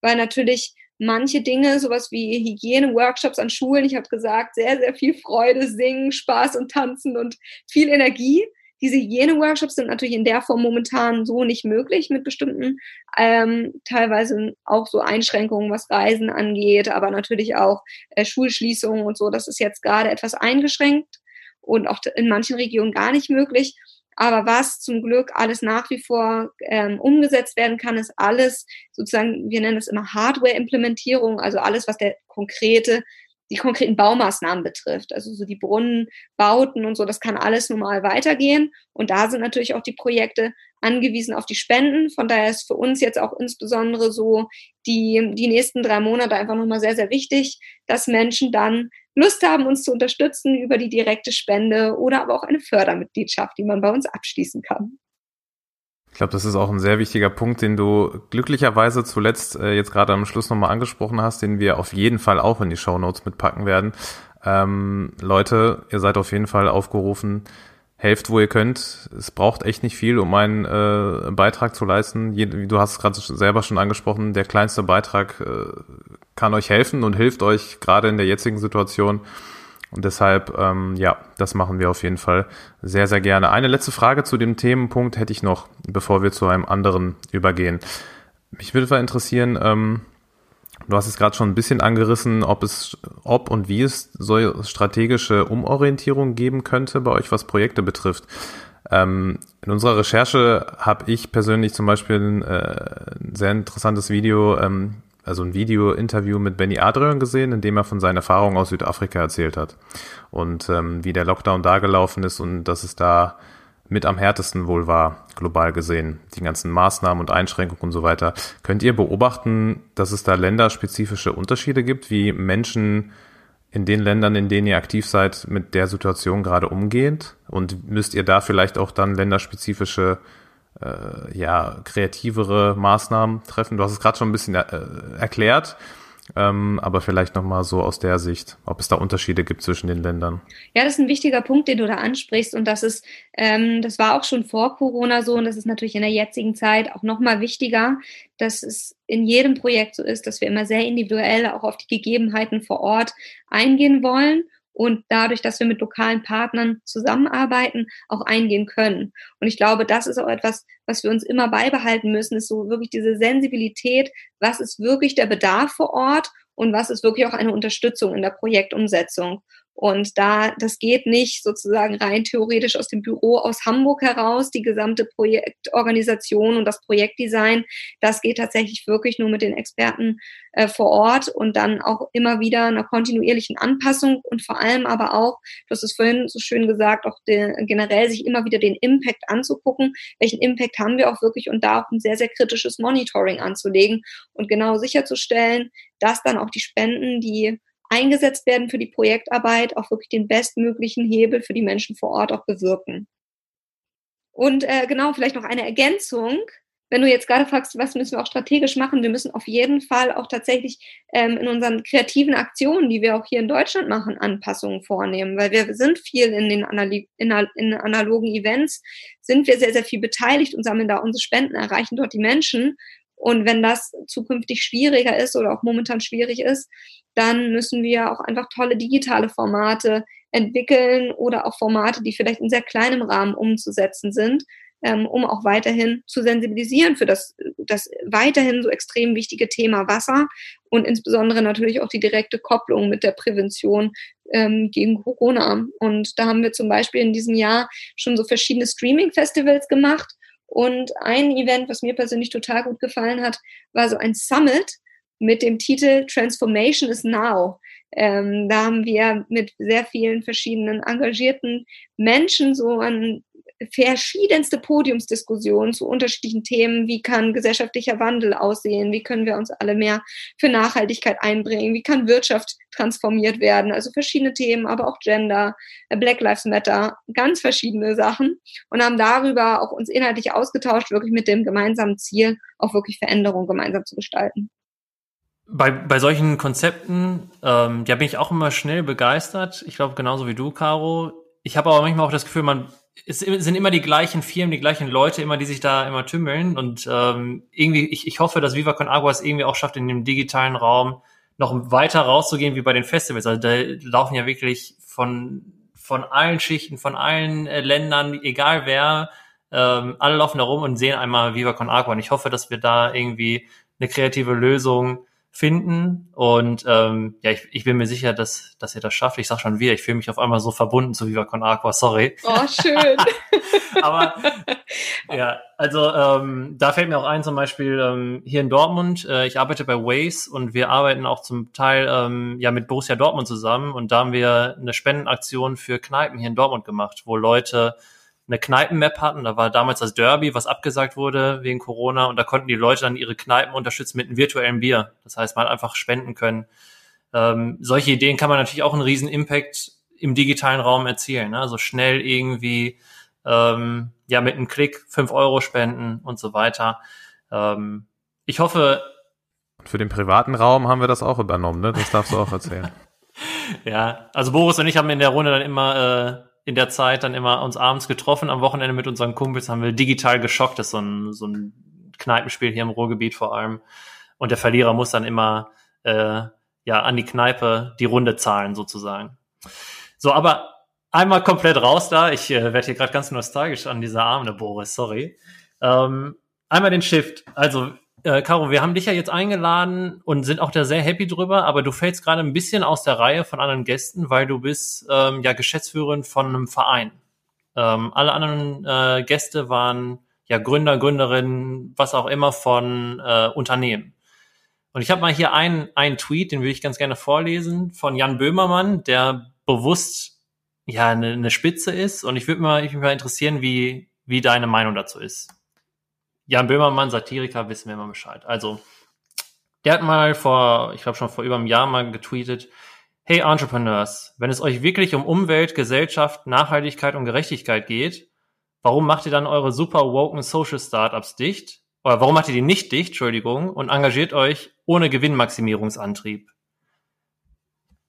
weil natürlich manche Dinge, sowas wie Hygiene-Workshops an Schulen, ich habe gesagt, sehr, sehr viel Freude, Singen, Spaß und Tanzen und viel Energie. Diese Hygiene-Workshops sind natürlich in der Form momentan so nicht möglich mit bestimmten, ähm, teilweise auch so Einschränkungen, was Reisen angeht, aber natürlich auch äh, Schulschließungen und so. Das ist jetzt gerade etwas eingeschränkt und auch in manchen Regionen gar nicht möglich. Aber was zum Glück alles nach wie vor ähm, umgesetzt werden kann, ist alles sozusagen, wir nennen es immer Hardware-Implementierung, also alles, was der konkrete, die konkreten Baumaßnahmen betrifft. Also so die Brunnenbauten und so, das kann alles normal weitergehen. Und da sind natürlich auch die Projekte angewiesen auf die Spenden. Von daher ist für uns jetzt auch insbesondere so die, die nächsten drei Monate einfach nochmal sehr, sehr wichtig, dass Menschen dann Lust haben, uns zu unterstützen über die direkte Spende oder aber auch eine Fördermitgliedschaft, die man bei uns abschließen kann. Ich glaube, das ist auch ein sehr wichtiger Punkt, den du glücklicherweise zuletzt äh, jetzt gerade am Schluss nochmal angesprochen hast, den wir auf jeden Fall auch in die Show Notes mitpacken werden. Ähm, Leute, ihr seid auf jeden Fall aufgerufen, helft, wo ihr könnt. Es braucht echt nicht viel, um einen äh, Beitrag zu leisten. Je, du hast es gerade selber schon angesprochen, der kleinste Beitrag äh, kann euch helfen und hilft euch gerade in der jetzigen Situation. Und deshalb, ähm, ja, das machen wir auf jeden Fall sehr, sehr gerne. Eine letzte Frage zu dem Themenpunkt hätte ich noch, bevor wir zu einem anderen übergehen. Mich würde interessieren, ähm, du hast es gerade schon ein bisschen angerissen, ob es, ob und wie es so strategische Umorientierung geben könnte bei euch, was Projekte betrifft. Ähm, in unserer Recherche habe ich persönlich zum Beispiel ein, äh, ein sehr interessantes Video ähm, also ein Video-Interview mit Benny Adrian gesehen, in dem er von seinen Erfahrungen aus Südafrika erzählt hat. Und ähm, wie der Lockdown da gelaufen ist und dass es da mit am härtesten wohl war, global gesehen, die ganzen Maßnahmen und Einschränkungen und so weiter. Könnt ihr beobachten, dass es da länderspezifische Unterschiede gibt, wie Menschen in den Ländern, in denen ihr aktiv seid, mit der Situation gerade umgeht? Und müsst ihr da vielleicht auch dann länderspezifische ja, kreativere Maßnahmen treffen. Du hast es gerade schon ein bisschen äh, erklärt, ähm, aber vielleicht nochmal so aus der Sicht, ob es da Unterschiede gibt zwischen den Ländern. Ja, das ist ein wichtiger Punkt, den du da ansprichst und das ist, ähm, das war auch schon vor Corona so und das ist natürlich in der jetzigen Zeit auch nochmal wichtiger, dass es in jedem Projekt so ist, dass wir immer sehr individuell auch auf die Gegebenheiten vor Ort eingehen wollen und dadurch, dass wir mit lokalen Partnern zusammenarbeiten, auch eingehen können. Und ich glaube, das ist auch etwas, was wir uns immer beibehalten müssen, ist so wirklich diese Sensibilität, was ist wirklich der Bedarf vor Ort und was ist wirklich auch eine Unterstützung in der Projektumsetzung. Und da, das geht nicht sozusagen rein theoretisch aus dem Büro aus Hamburg heraus, die gesamte Projektorganisation und das Projektdesign. Das geht tatsächlich wirklich nur mit den Experten äh, vor Ort und dann auch immer wieder einer kontinuierlichen Anpassung und vor allem aber auch, du hast es vorhin so schön gesagt, auch de, generell sich immer wieder den Impact anzugucken. Welchen Impact haben wir auch wirklich und da auch ein sehr, sehr kritisches Monitoring anzulegen und genau sicherzustellen, dass dann auch die Spenden, die eingesetzt werden für die Projektarbeit, auch wirklich den bestmöglichen Hebel für die Menschen vor Ort auch bewirken. Und äh, genau, vielleicht noch eine Ergänzung. Wenn du jetzt gerade fragst, was müssen wir auch strategisch machen, wir müssen auf jeden Fall auch tatsächlich ähm, in unseren kreativen Aktionen, die wir auch hier in Deutschland machen, Anpassungen vornehmen, weil wir sind viel in den Anali in, in analogen Events, sind wir sehr, sehr viel beteiligt und sammeln da unsere Spenden, erreichen dort die Menschen. Und wenn das zukünftig schwieriger ist oder auch momentan schwierig ist, dann müssen wir auch einfach tolle digitale Formate entwickeln oder auch Formate, die vielleicht in sehr kleinem Rahmen umzusetzen sind, ähm, um auch weiterhin zu sensibilisieren für das, das weiterhin so extrem wichtige Thema Wasser und insbesondere natürlich auch die direkte Kopplung mit der Prävention ähm, gegen Corona. Und da haben wir zum Beispiel in diesem Jahr schon so verschiedene Streaming-Festivals gemacht. Und ein Event, was mir persönlich total gut gefallen hat, war so ein Summit, mit dem Titel Transformation is Now. Ähm, da haben wir mit sehr vielen verschiedenen engagierten Menschen so an verschiedenste Podiumsdiskussionen zu unterschiedlichen Themen. Wie kann gesellschaftlicher Wandel aussehen? Wie können wir uns alle mehr für Nachhaltigkeit einbringen? Wie kann Wirtschaft transformiert werden? Also verschiedene Themen, aber auch Gender, Black Lives Matter, ganz verschiedene Sachen und haben darüber auch uns inhaltlich ausgetauscht, wirklich mit dem gemeinsamen Ziel, auch wirklich Veränderungen gemeinsam zu gestalten. Bei, bei solchen Konzepten, ähm, ja, bin ich auch immer schnell begeistert. Ich glaube, genauso wie du, Caro. Ich habe aber manchmal auch das Gefühl, man es sind immer die gleichen Firmen, die gleichen Leute, immer die sich da immer tümmeln. Und ähm, irgendwie, ich, ich hoffe, dass Viva Con Agua es irgendwie auch schafft, in dem digitalen Raum noch weiter rauszugehen wie bei den Festivals. Also da laufen ja wirklich von von allen Schichten, von allen äh, Ländern, egal wer, ähm, alle laufen da rum und sehen einmal Viva Con Agua. Und ich hoffe, dass wir da irgendwie eine kreative Lösung finden. Und ähm, ja, ich, ich bin mir sicher, dass, dass ihr das schafft. Ich sag schon wieder, ich fühle mich auf einmal so verbunden zu Viva Con Aqua, sorry. Oh, schön. Aber ja, also ähm, da fällt mir auch ein, zum Beispiel ähm, hier in Dortmund, äh, ich arbeite bei Waze und wir arbeiten auch zum Teil ähm, ja mit Borussia Dortmund zusammen und da haben wir eine Spendenaktion für Kneipen hier in Dortmund gemacht, wo Leute eine Kneipenmap hatten. Da war damals das Derby, was abgesagt wurde wegen Corona und da konnten die Leute dann ihre Kneipen unterstützen mit einem virtuellen Bier. Das heißt, man hat einfach spenden können. Ähm, solche Ideen kann man natürlich auch einen riesen Impact im digitalen Raum erzielen. Ne? Also schnell irgendwie ähm, ja mit einem Klick fünf Euro spenden und so weiter. Ähm, ich hoffe. Für den privaten Raum haben wir das auch übernommen, ne? Das darfst du auch erzählen. ja, also Boris und ich haben in der Runde dann immer äh, in der Zeit dann immer uns abends getroffen, am Wochenende mit unseren Kumpels haben wir digital geschockt, das ist so ein, so ein Kneipenspiel hier im Ruhrgebiet vor allem. Und der Verlierer muss dann immer äh, ja an die Kneipe die Runde zahlen sozusagen. So, aber einmal komplett raus da. Ich äh, werde hier gerade ganz nostalgisch an dieser Abende, Boris, sorry. Ähm, einmal den Shift. Also, äh, Caro, wir haben dich ja jetzt eingeladen und sind auch da sehr happy drüber, aber du fällst gerade ein bisschen aus der Reihe von anderen Gästen, weil du bist ähm, ja Geschäftsführerin von einem Verein. Ähm, alle anderen äh, Gäste waren ja Gründer, Gründerinnen, was auch immer von äh, Unternehmen. Und ich habe mal hier einen, einen Tweet, den will ich ganz gerne vorlesen, von Jan Böhmermann, der bewusst ja eine, eine Spitze ist. Und ich würde mich mal interessieren, wie, wie deine Meinung dazu ist. Jan Böhmermann, Satiriker, wissen wir immer Bescheid. Also, der hat mal vor, ich glaube schon vor über einem Jahr mal getweetet, Hey Entrepreneurs, wenn es euch wirklich um Umwelt, Gesellschaft, Nachhaltigkeit und Gerechtigkeit geht, warum macht ihr dann eure super woken Social Startups dicht? Oder warum macht ihr die nicht dicht, Entschuldigung, und engagiert euch ohne Gewinnmaximierungsantrieb?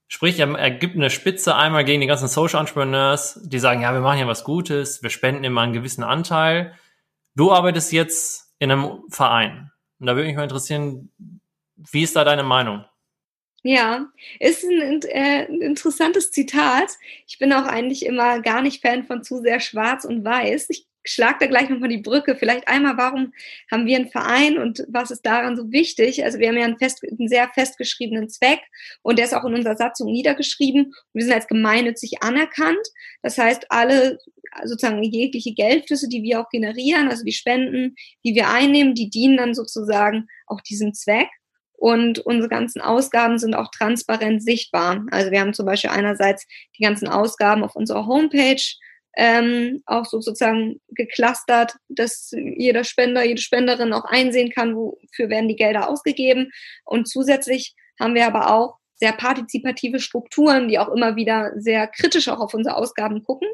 Sprich, er, gibt eine Spitze einmal gegen die ganzen Social Entrepreneurs, die sagen, ja, wir machen ja was Gutes, wir spenden immer einen gewissen Anteil. Du arbeitest jetzt in einem Verein. Und da würde mich mal interessieren, wie ist da deine Meinung? Ja, ist ein, äh, interessantes Zitat. Ich bin auch eigentlich immer gar nicht Fan von zu sehr schwarz und weiß. Ich schlag da gleich nochmal die Brücke. Vielleicht einmal, warum haben wir einen Verein und was ist daran so wichtig? Also wir haben ja einen, fest, einen sehr festgeschriebenen Zweck und der ist auch in unserer Satzung niedergeschrieben. Wir sind als gemeinnützig anerkannt. Das heißt, alle sozusagen jegliche Geldflüsse, die wir auch generieren, also die Spenden, die wir einnehmen, die dienen dann sozusagen auch diesem Zweck. Und unsere ganzen Ausgaben sind auch transparent sichtbar. Also wir haben zum Beispiel einerseits die ganzen Ausgaben auf unserer Homepage, ähm, auch so sozusagen geclustert, dass jeder Spender, jede Spenderin auch einsehen kann, wofür werden die Gelder ausgegeben. Und zusätzlich haben wir aber auch sehr partizipative Strukturen, die auch immer wieder sehr kritisch auch auf unsere Ausgaben gucken.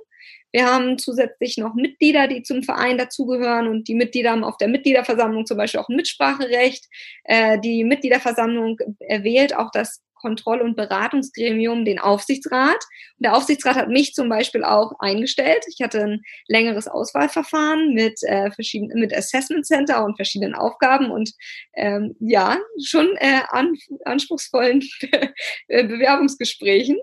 Wir haben zusätzlich noch Mitglieder, die zum Verein dazugehören und die Mitglieder haben auf der Mitgliederversammlung zum Beispiel auch ein Mitspracherecht. Äh, die Mitgliederversammlung erwählt auch das Kontroll- und Beratungsgremium den Aufsichtsrat. Und der Aufsichtsrat hat mich zum Beispiel auch eingestellt. Ich hatte ein längeres Auswahlverfahren mit äh, verschiedenen, mit Assessment Center und verschiedenen Aufgaben und ähm, ja, schon äh, an, anspruchsvollen Bewerbungsgesprächen.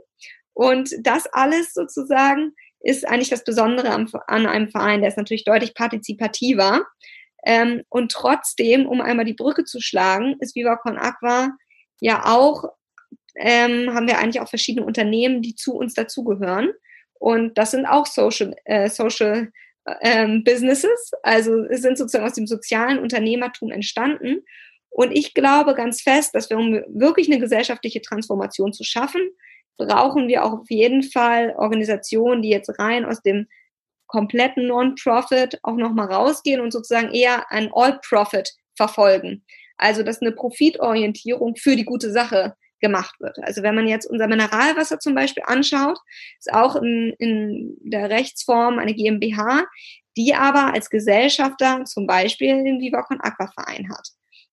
Und das alles sozusagen ist eigentlich das Besondere am, an einem Verein. Der ist natürlich deutlich partizipativer. Ähm, und trotzdem, um einmal die Brücke zu schlagen, ist Viva Con Aqua ja auch ähm, haben wir eigentlich auch verschiedene Unternehmen, die zu uns dazugehören. Und das sind auch Social, äh, Social ähm, Businesses, also sind sozusagen aus dem sozialen Unternehmertum entstanden. Und ich glaube ganz fest, dass wir, um wirklich eine gesellschaftliche Transformation zu schaffen, brauchen wir auch auf jeden Fall Organisationen, die jetzt rein aus dem kompletten Non-Profit auch nochmal rausgehen und sozusagen eher ein All-Profit verfolgen. Also, dass eine Profitorientierung für die gute Sache gemacht wird. Also wenn man jetzt unser Mineralwasser zum Beispiel anschaut, ist auch in, in der Rechtsform eine GmbH, die aber als Gesellschafter zum Beispiel den Vivacon Aquaverein hat.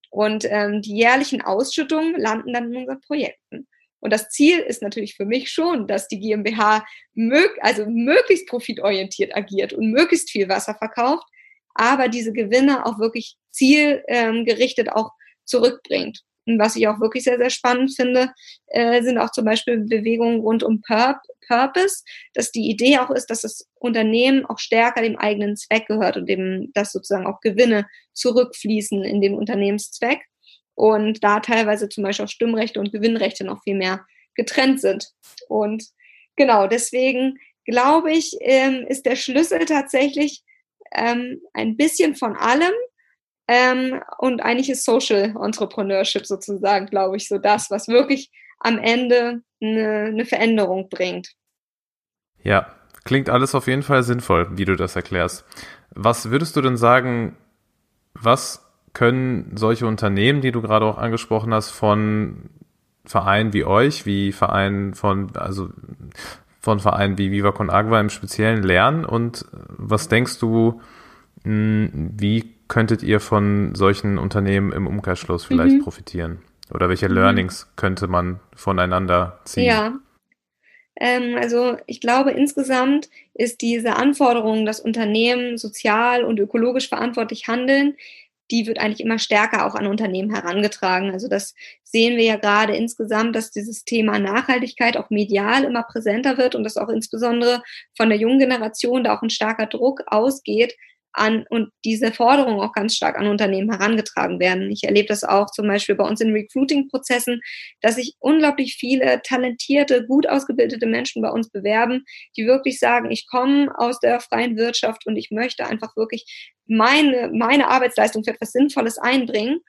Und ähm, die jährlichen Ausschüttungen landen dann in unseren Projekten. Und das Ziel ist natürlich für mich schon, dass die GmbH mög also möglichst profitorientiert agiert und möglichst viel Wasser verkauft, aber diese Gewinne auch wirklich zielgerichtet auch zurückbringt. Und was ich auch wirklich sehr, sehr spannend finde, äh, sind auch zum Beispiel Bewegungen rund um Pur Purpose, dass die Idee auch ist, dass das Unternehmen auch stärker dem eigenen Zweck gehört und dem, dass sozusagen auch Gewinne zurückfließen in den Unternehmenszweck. Und da teilweise zum Beispiel auch Stimmrechte und Gewinnrechte noch viel mehr getrennt sind. Und genau, deswegen glaube ich, ähm, ist der Schlüssel tatsächlich ähm, ein bisschen von allem, ähm, und eigentlich ist Social Entrepreneurship sozusagen, glaube ich, so das, was wirklich am Ende eine, eine Veränderung bringt. Ja, klingt alles auf jeden Fall sinnvoll, wie du das erklärst. Was würdest du denn sagen, was können solche Unternehmen, die du gerade auch angesprochen hast, von Vereinen wie euch, wie Vereinen von, also von Vereinen wie Viva Con Agua im Speziellen lernen und was denkst du, hm, wie könntet ihr von solchen Unternehmen im Umkehrschluss vielleicht mhm. profitieren? Oder welche mhm. Learnings könnte man voneinander ziehen? Ja, ähm, also ich glaube, insgesamt ist diese Anforderung, dass Unternehmen sozial und ökologisch verantwortlich handeln, die wird eigentlich immer stärker auch an Unternehmen herangetragen. Also das sehen wir ja gerade insgesamt, dass dieses Thema Nachhaltigkeit auch medial immer präsenter wird und dass auch insbesondere von der jungen Generation da auch ein starker Druck ausgeht, an und diese Forderungen auch ganz stark an Unternehmen herangetragen werden. Ich erlebe das auch zum Beispiel bei uns in Recruiting-Prozessen, dass sich unglaublich viele talentierte, gut ausgebildete Menschen bei uns bewerben, die wirklich sagen, ich komme aus der freien Wirtschaft und ich möchte einfach wirklich meine, meine Arbeitsleistung für etwas Sinnvolles einbringen.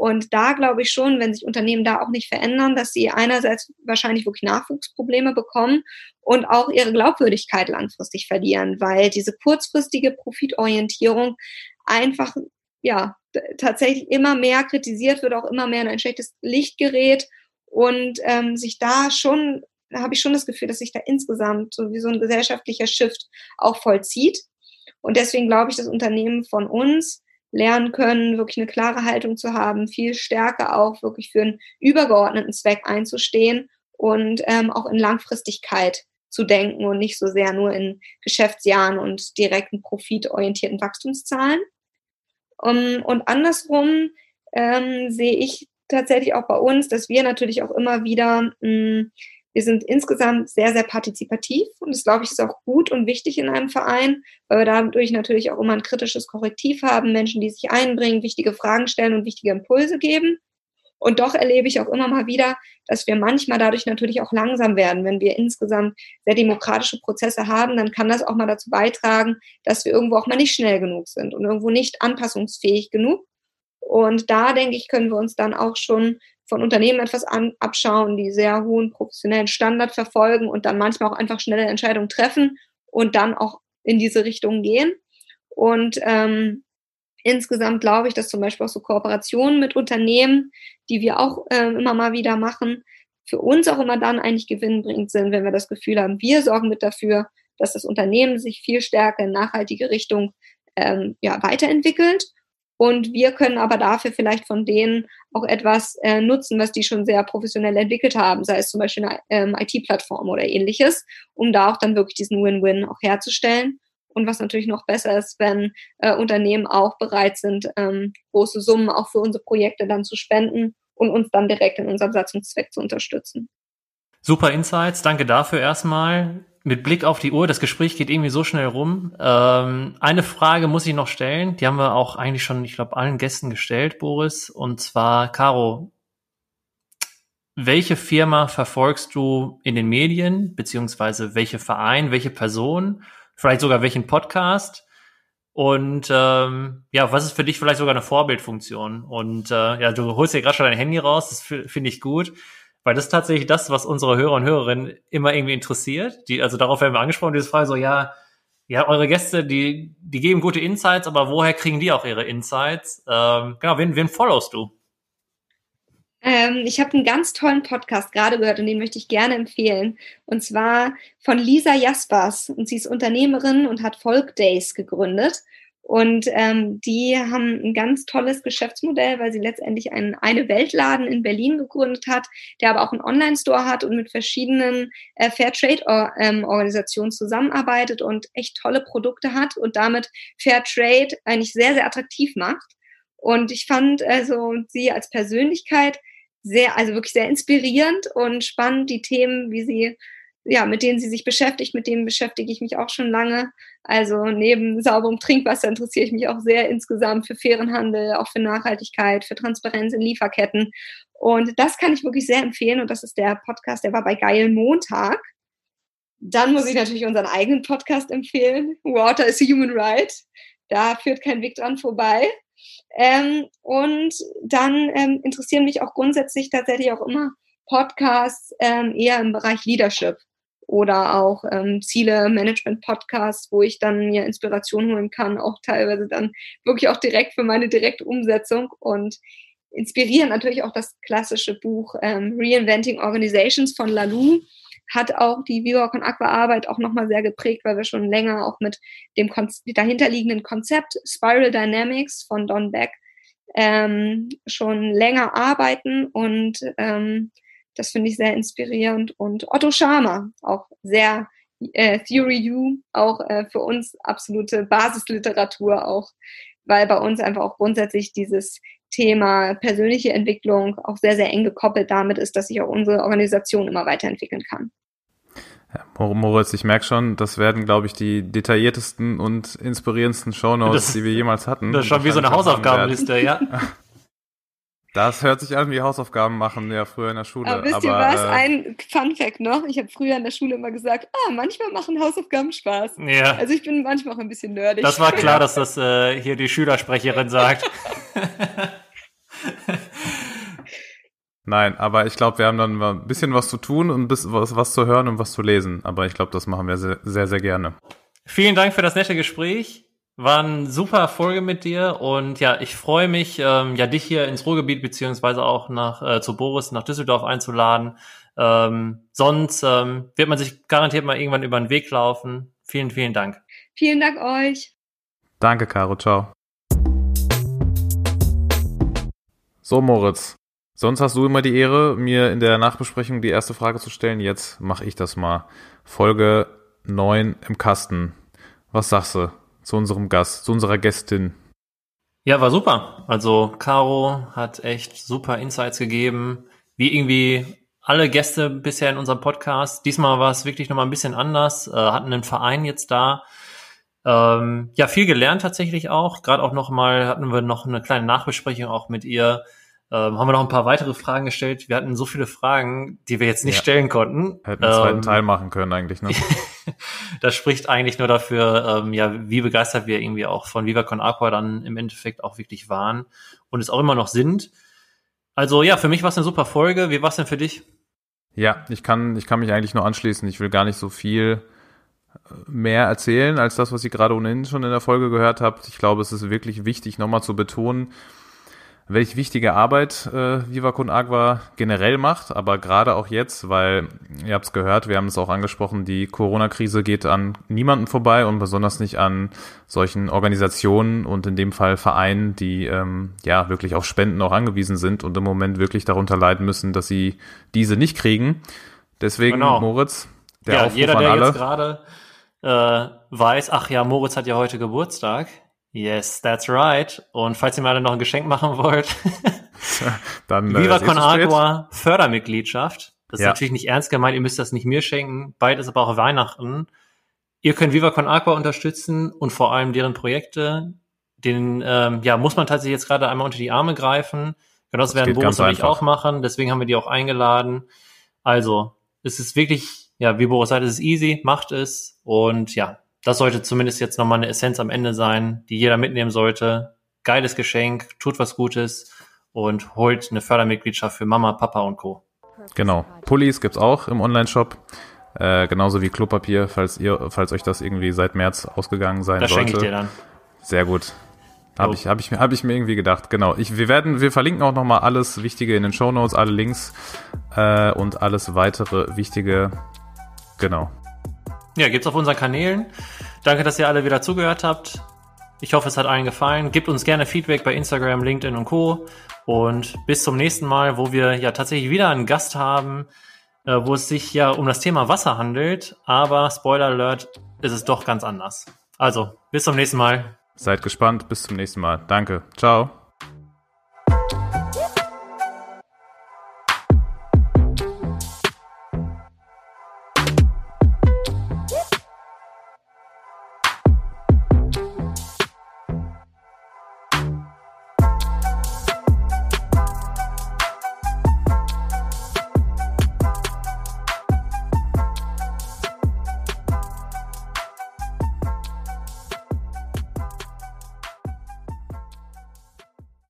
Und da glaube ich schon, wenn sich Unternehmen da auch nicht verändern, dass sie einerseits wahrscheinlich wirklich Nachwuchsprobleme bekommen und auch ihre Glaubwürdigkeit langfristig verlieren, weil diese kurzfristige Profitorientierung einfach, ja, tatsächlich immer mehr kritisiert wird, auch immer mehr in ein schlechtes Licht gerät und ähm, sich da schon, da habe ich schon das Gefühl, dass sich da insgesamt so wie so ein gesellschaftlicher Shift auch vollzieht. Und deswegen glaube ich, dass Unternehmen von uns lernen können, wirklich eine klare Haltung zu haben, viel stärker auch wirklich für einen übergeordneten Zweck einzustehen und ähm, auch in Langfristigkeit zu denken und nicht so sehr nur in Geschäftsjahren und direkten profitorientierten Wachstumszahlen. Um, und andersrum ähm, sehe ich tatsächlich auch bei uns, dass wir natürlich auch immer wieder mh, wir sind insgesamt sehr, sehr partizipativ und das, glaube ich, ist auch gut und wichtig in einem Verein, weil wir dadurch natürlich auch immer ein kritisches Korrektiv haben, Menschen, die sich einbringen, wichtige Fragen stellen und wichtige Impulse geben. Und doch erlebe ich auch immer mal wieder, dass wir manchmal dadurch natürlich auch langsam werden. Wenn wir insgesamt sehr demokratische Prozesse haben, dann kann das auch mal dazu beitragen, dass wir irgendwo auch mal nicht schnell genug sind und irgendwo nicht anpassungsfähig genug. Und da, denke ich, können wir uns dann auch schon von Unternehmen etwas an, abschauen, die sehr hohen professionellen Standard verfolgen und dann manchmal auch einfach schnelle Entscheidungen treffen und dann auch in diese Richtung gehen. Und ähm, insgesamt glaube ich, dass zum Beispiel auch so Kooperationen mit Unternehmen, die wir auch äh, immer mal wieder machen, für uns auch immer dann eigentlich gewinnbringend sind, wenn wir das Gefühl haben, wir sorgen mit dafür, dass das Unternehmen sich viel stärker in nachhaltige Richtung ähm, ja, weiterentwickelt und wir können aber dafür vielleicht von denen auch etwas äh, nutzen, was die schon sehr professionell entwickelt haben, sei es zum Beispiel eine ähm, IT-Plattform oder ähnliches, um da auch dann wirklich diesen Win-Win auch herzustellen. Und was natürlich noch besser ist, wenn äh, Unternehmen auch bereit sind, ähm, große Summen auch für unsere Projekte dann zu spenden und uns dann direkt in unserem Satzungszweck zu unterstützen. Super Insights, danke dafür erstmal mit Blick auf die Uhr, das Gespräch geht irgendwie so schnell rum. Ähm, eine Frage muss ich noch stellen, die haben wir auch eigentlich schon, ich glaube, allen Gästen gestellt, Boris. Und zwar, Caro, welche Firma verfolgst du in den Medien, beziehungsweise welche Verein, welche Person, vielleicht sogar welchen Podcast? Und ähm, ja, was ist für dich vielleicht sogar eine Vorbildfunktion? Und äh, ja, du holst dir gerade schon dein Handy raus, das finde ich gut. Weil das ist tatsächlich das, was unsere Hörer und Hörerinnen immer irgendwie interessiert. Die, also darauf werden wir angesprochen, diese Frage so, ja, ja, eure Gäste, die, die geben gute Insights, aber woher kriegen die auch ihre Insights? Ähm, genau, wen, wen followst du? Ähm, ich habe einen ganz tollen Podcast gerade gehört und den möchte ich gerne empfehlen. Und zwar von Lisa Jaspers. Und sie ist Unternehmerin und hat Folk Days gegründet. Und ähm, die haben ein ganz tolles Geschäftsmodell, weil sie letztendlich einen eine Weltladen in Berlin gegründet hat, der aber auch einen Online-Store hat und mit verschiedenen äh, Fairtrade-Organisationen ähm, zusammenarbeitet und echt tolle Produkte hat und damit Fairtrade eigentlich sehr, sehr attraktiv macht. Und ich fand also sie als Persönlichkeit sehr, also wirklich sehr inspirierend und spannend, die Themen, wie sie ja, mit denen sie sich beschäftigt, mit denen beschäftige ich mich auch schon lange. Also neben sauberem Trinkwasser interessiere ich mich auch sehr insgesamt für fairen Handel, auch für Nachhaltigkeit, für Transparenz in Lieferketten. Und das kann ich wirklich sehr empfehlen. Und das ist der Podcast, der war bei Geil Montag. Dann muss ich natürlich unseren eigenen Podcast empfehlen. Water is a Human Right. Da führt kein Weg dran vorbei. Ähm, und dann ähm, interessieren mich auch grundsätzlich tatsächlich auch immer Podcasts ähm, eher im Bereich Leadership oder auch ähm, Ziele-Management-Podcasts, wo ich dann mir Inspiration holen kann, auch teilweise dann wirklich auch direkt für meine direkte Umsetzung und inspirieren natürlich auch das klassische Buch ähm, Reinventing Organizations von Lalou hat auch die Viva Con Aqua Arbeit auch nochmal sehr geprägt, weil wir schon länger auch mit dem Kon dahinterliegenden Konzept Spiral Dynamics von Don Beck ähm, schon länger arbeiten und ähm, das finde ich sehr inspirierend. Und Otto Schama, auch sehr äh, Theory U, auch äh, für uns absolute Basisliteratur, auch weil bei uns einfach auch grundsätzlich dieses Thema persönliche Entwicklung auch sehr, sehr eng gekoppelt damit ist, dass sich auch unsere Organisation immer weiterentwickeln kann. Ja, Moritz, ich merke schon, das werden, glaube ich, die detailliertesten und inspirierendsten Shownotes, die wir jemals hatten. Das ist schon wie so eine Hausaufgabenliste, ja. Das hört sich an wie Hausaufgaben machen, ja, früher in der Schule. Aber wisst aber, ihr was? Äh, Ein Fun Fact noch. Ich habe früher in der Schule immer gesagt, ah, manchmal machen Hausaufgaben Spaß. Ja. Also ich bin manchmal auch ein bisschen nerdig. Das war klar, dass das äh, hier die Schülersprecherin sagt. Nein, aber ich glaube, wir haben dann ein bisschen was zu tun und was, was zu hören und was zu lesen. Aber ich glaube, das machen wir sehr, sehr, sehr gerne. Vielen Dank für das nette Gespräch. War eine super Folge mit dir und ja, ich freue mich, ähm, ja, dich hier ins Ruhrgebiet beziehungsweise auch nach äh, zu Boris nach Düsseldorf einzuladen. Ähm, sonst ähm, wird man sich garantiert mal irgendwann über den Weg laufen. Vielen, vielen Dank. Vielen Dank euch. Danke, Caro. Ciao. So, Moritz. Sonst hast du immer die Ehre, mir in der Nachbesprechung die erste Frage zu stellen. Jetzt mache ich das mal. Folge 9 im Kasten. Was sagst du? Zu unserem Gast, zu unserer Gästin. Ja, war super. Also Caro hat echt super Insights gegeben, wie irgendwie alle Gäste bisher in unserem Podcast. Diesmal war es wirklich nochmal ein bisschen anders, äh, hatten einen Verein jetzt da. Ähm, ja, viel gelernt tatsächlich auch. Gerade auch nochmal hatten wir noch eine kleine Nachbesprechung auch mit ihr, ähm, haben wir noch ein paar weitere Fragen gestellt. Wir hatten so viele Fragen, die wir jetzt nicht ja. stellen konnten. Hätten einen zweiten ähm, Teil machen können eigentlich, ne? das spricht eigentlich nur dafür, ähm, ja, wie begeistert wir irgendwie auch von Viva Con Aqua dann im Endeffekt auch wirklich waren und es auch immer noch sind. Also ja, für mich war es eine super Folge. Wie war es denn für dich? Ja, ich kann, ich kann mich eigentlich nur anschließen. Ich will gar nicht so viel äh, mehr erzählen als das, was ich gerade ohnehin schon in der Folge gehört habt. Ich glaube, es ist wirklich wichtig, nochmal zu betonen, welche wichtige Arbeit äh, Viva Con Agua generell macht, aber gerade auch jetzt, weil ihr habt es gehört, wir haben es auch angesprochen, die Corona-Krise geht an niemanden vorbei und besonders nicht an solchen Organisationen und in dem Fall Vereinen, die ähm, ja wirklich auf Spenden auch angewiesen sind und im Moment wirklich darunter leiden müssen, dass sie diese nicht kriegen. Deswegen, genau. Moritz, der ja, Aufruf jeder, der alle. jetzt gerade äh, weiß, ach ja, Moritz hat ja heute Geburtstag, Yes, that's right. Und falls ihr mir alle noch ein Geschenk machen wollt, dann äh, Viva Con Agua Fördermitgliedschaft. Das ist ja. natürlich nicht ernst gemeint, ihr müsst das nicht mir schenken. Bald ist aber auch Weihnachten. Ihr könnt Viva Con Agua unterstützen und vor allem deren Projekte. Den ähm, ja, muss man tatsächlich jetzt gerade einmal unter die Arme greifen. Genau, das, das werden Boris und ich auch machen. Deswegen haben wir die auch eingeladen. Also, es ist wirklich, ja, wie Boris sagt, es ist easy, macht es. Und ja, das sollte zumindest jetzt nochmal eine Essenz am Ende sein, die jeder mitnehmen sollte. Geiles Geschenk, tut was Gutes und holt eine Fördermitgliedschaft für Mama, Papa und Co. Genau. Pullis gibt's auch im Online-Shop. Äh, genauso wie Klopapier, falls ihr, falls euch das irgendwie seit März ausgegangen sein das sollte. Das schenke ich dir dann. Sehr gut. Habe ich, hab ich, hab ich mir irgendwie gedacht. Genau. Ich, wir werden, wir verlinken auch nochmal alles Wichtige in den Show Notes, alle Links äh, und alles weitere Wichtige. Genau. Ja, gibt's auf unseren Kanälen. Danke, dass ihr alle wieder zugehört habt. Ich hoffe, es hat allen gefallen. Gebt uns gerne Feedback bei Instagram, LinkedIn und Co. Und bis zum nächsten Mal, wo wir ja tatsächlich wieder einen Gast haben, äh, wo es sich ja um das Thema Wasser handelt. Aber Spoiler Alert, ist es doch ganz anders. Also, bis zum nächsten Mal. Seid gespannt. Bis zum nächsten Mal. Danke. Ciao.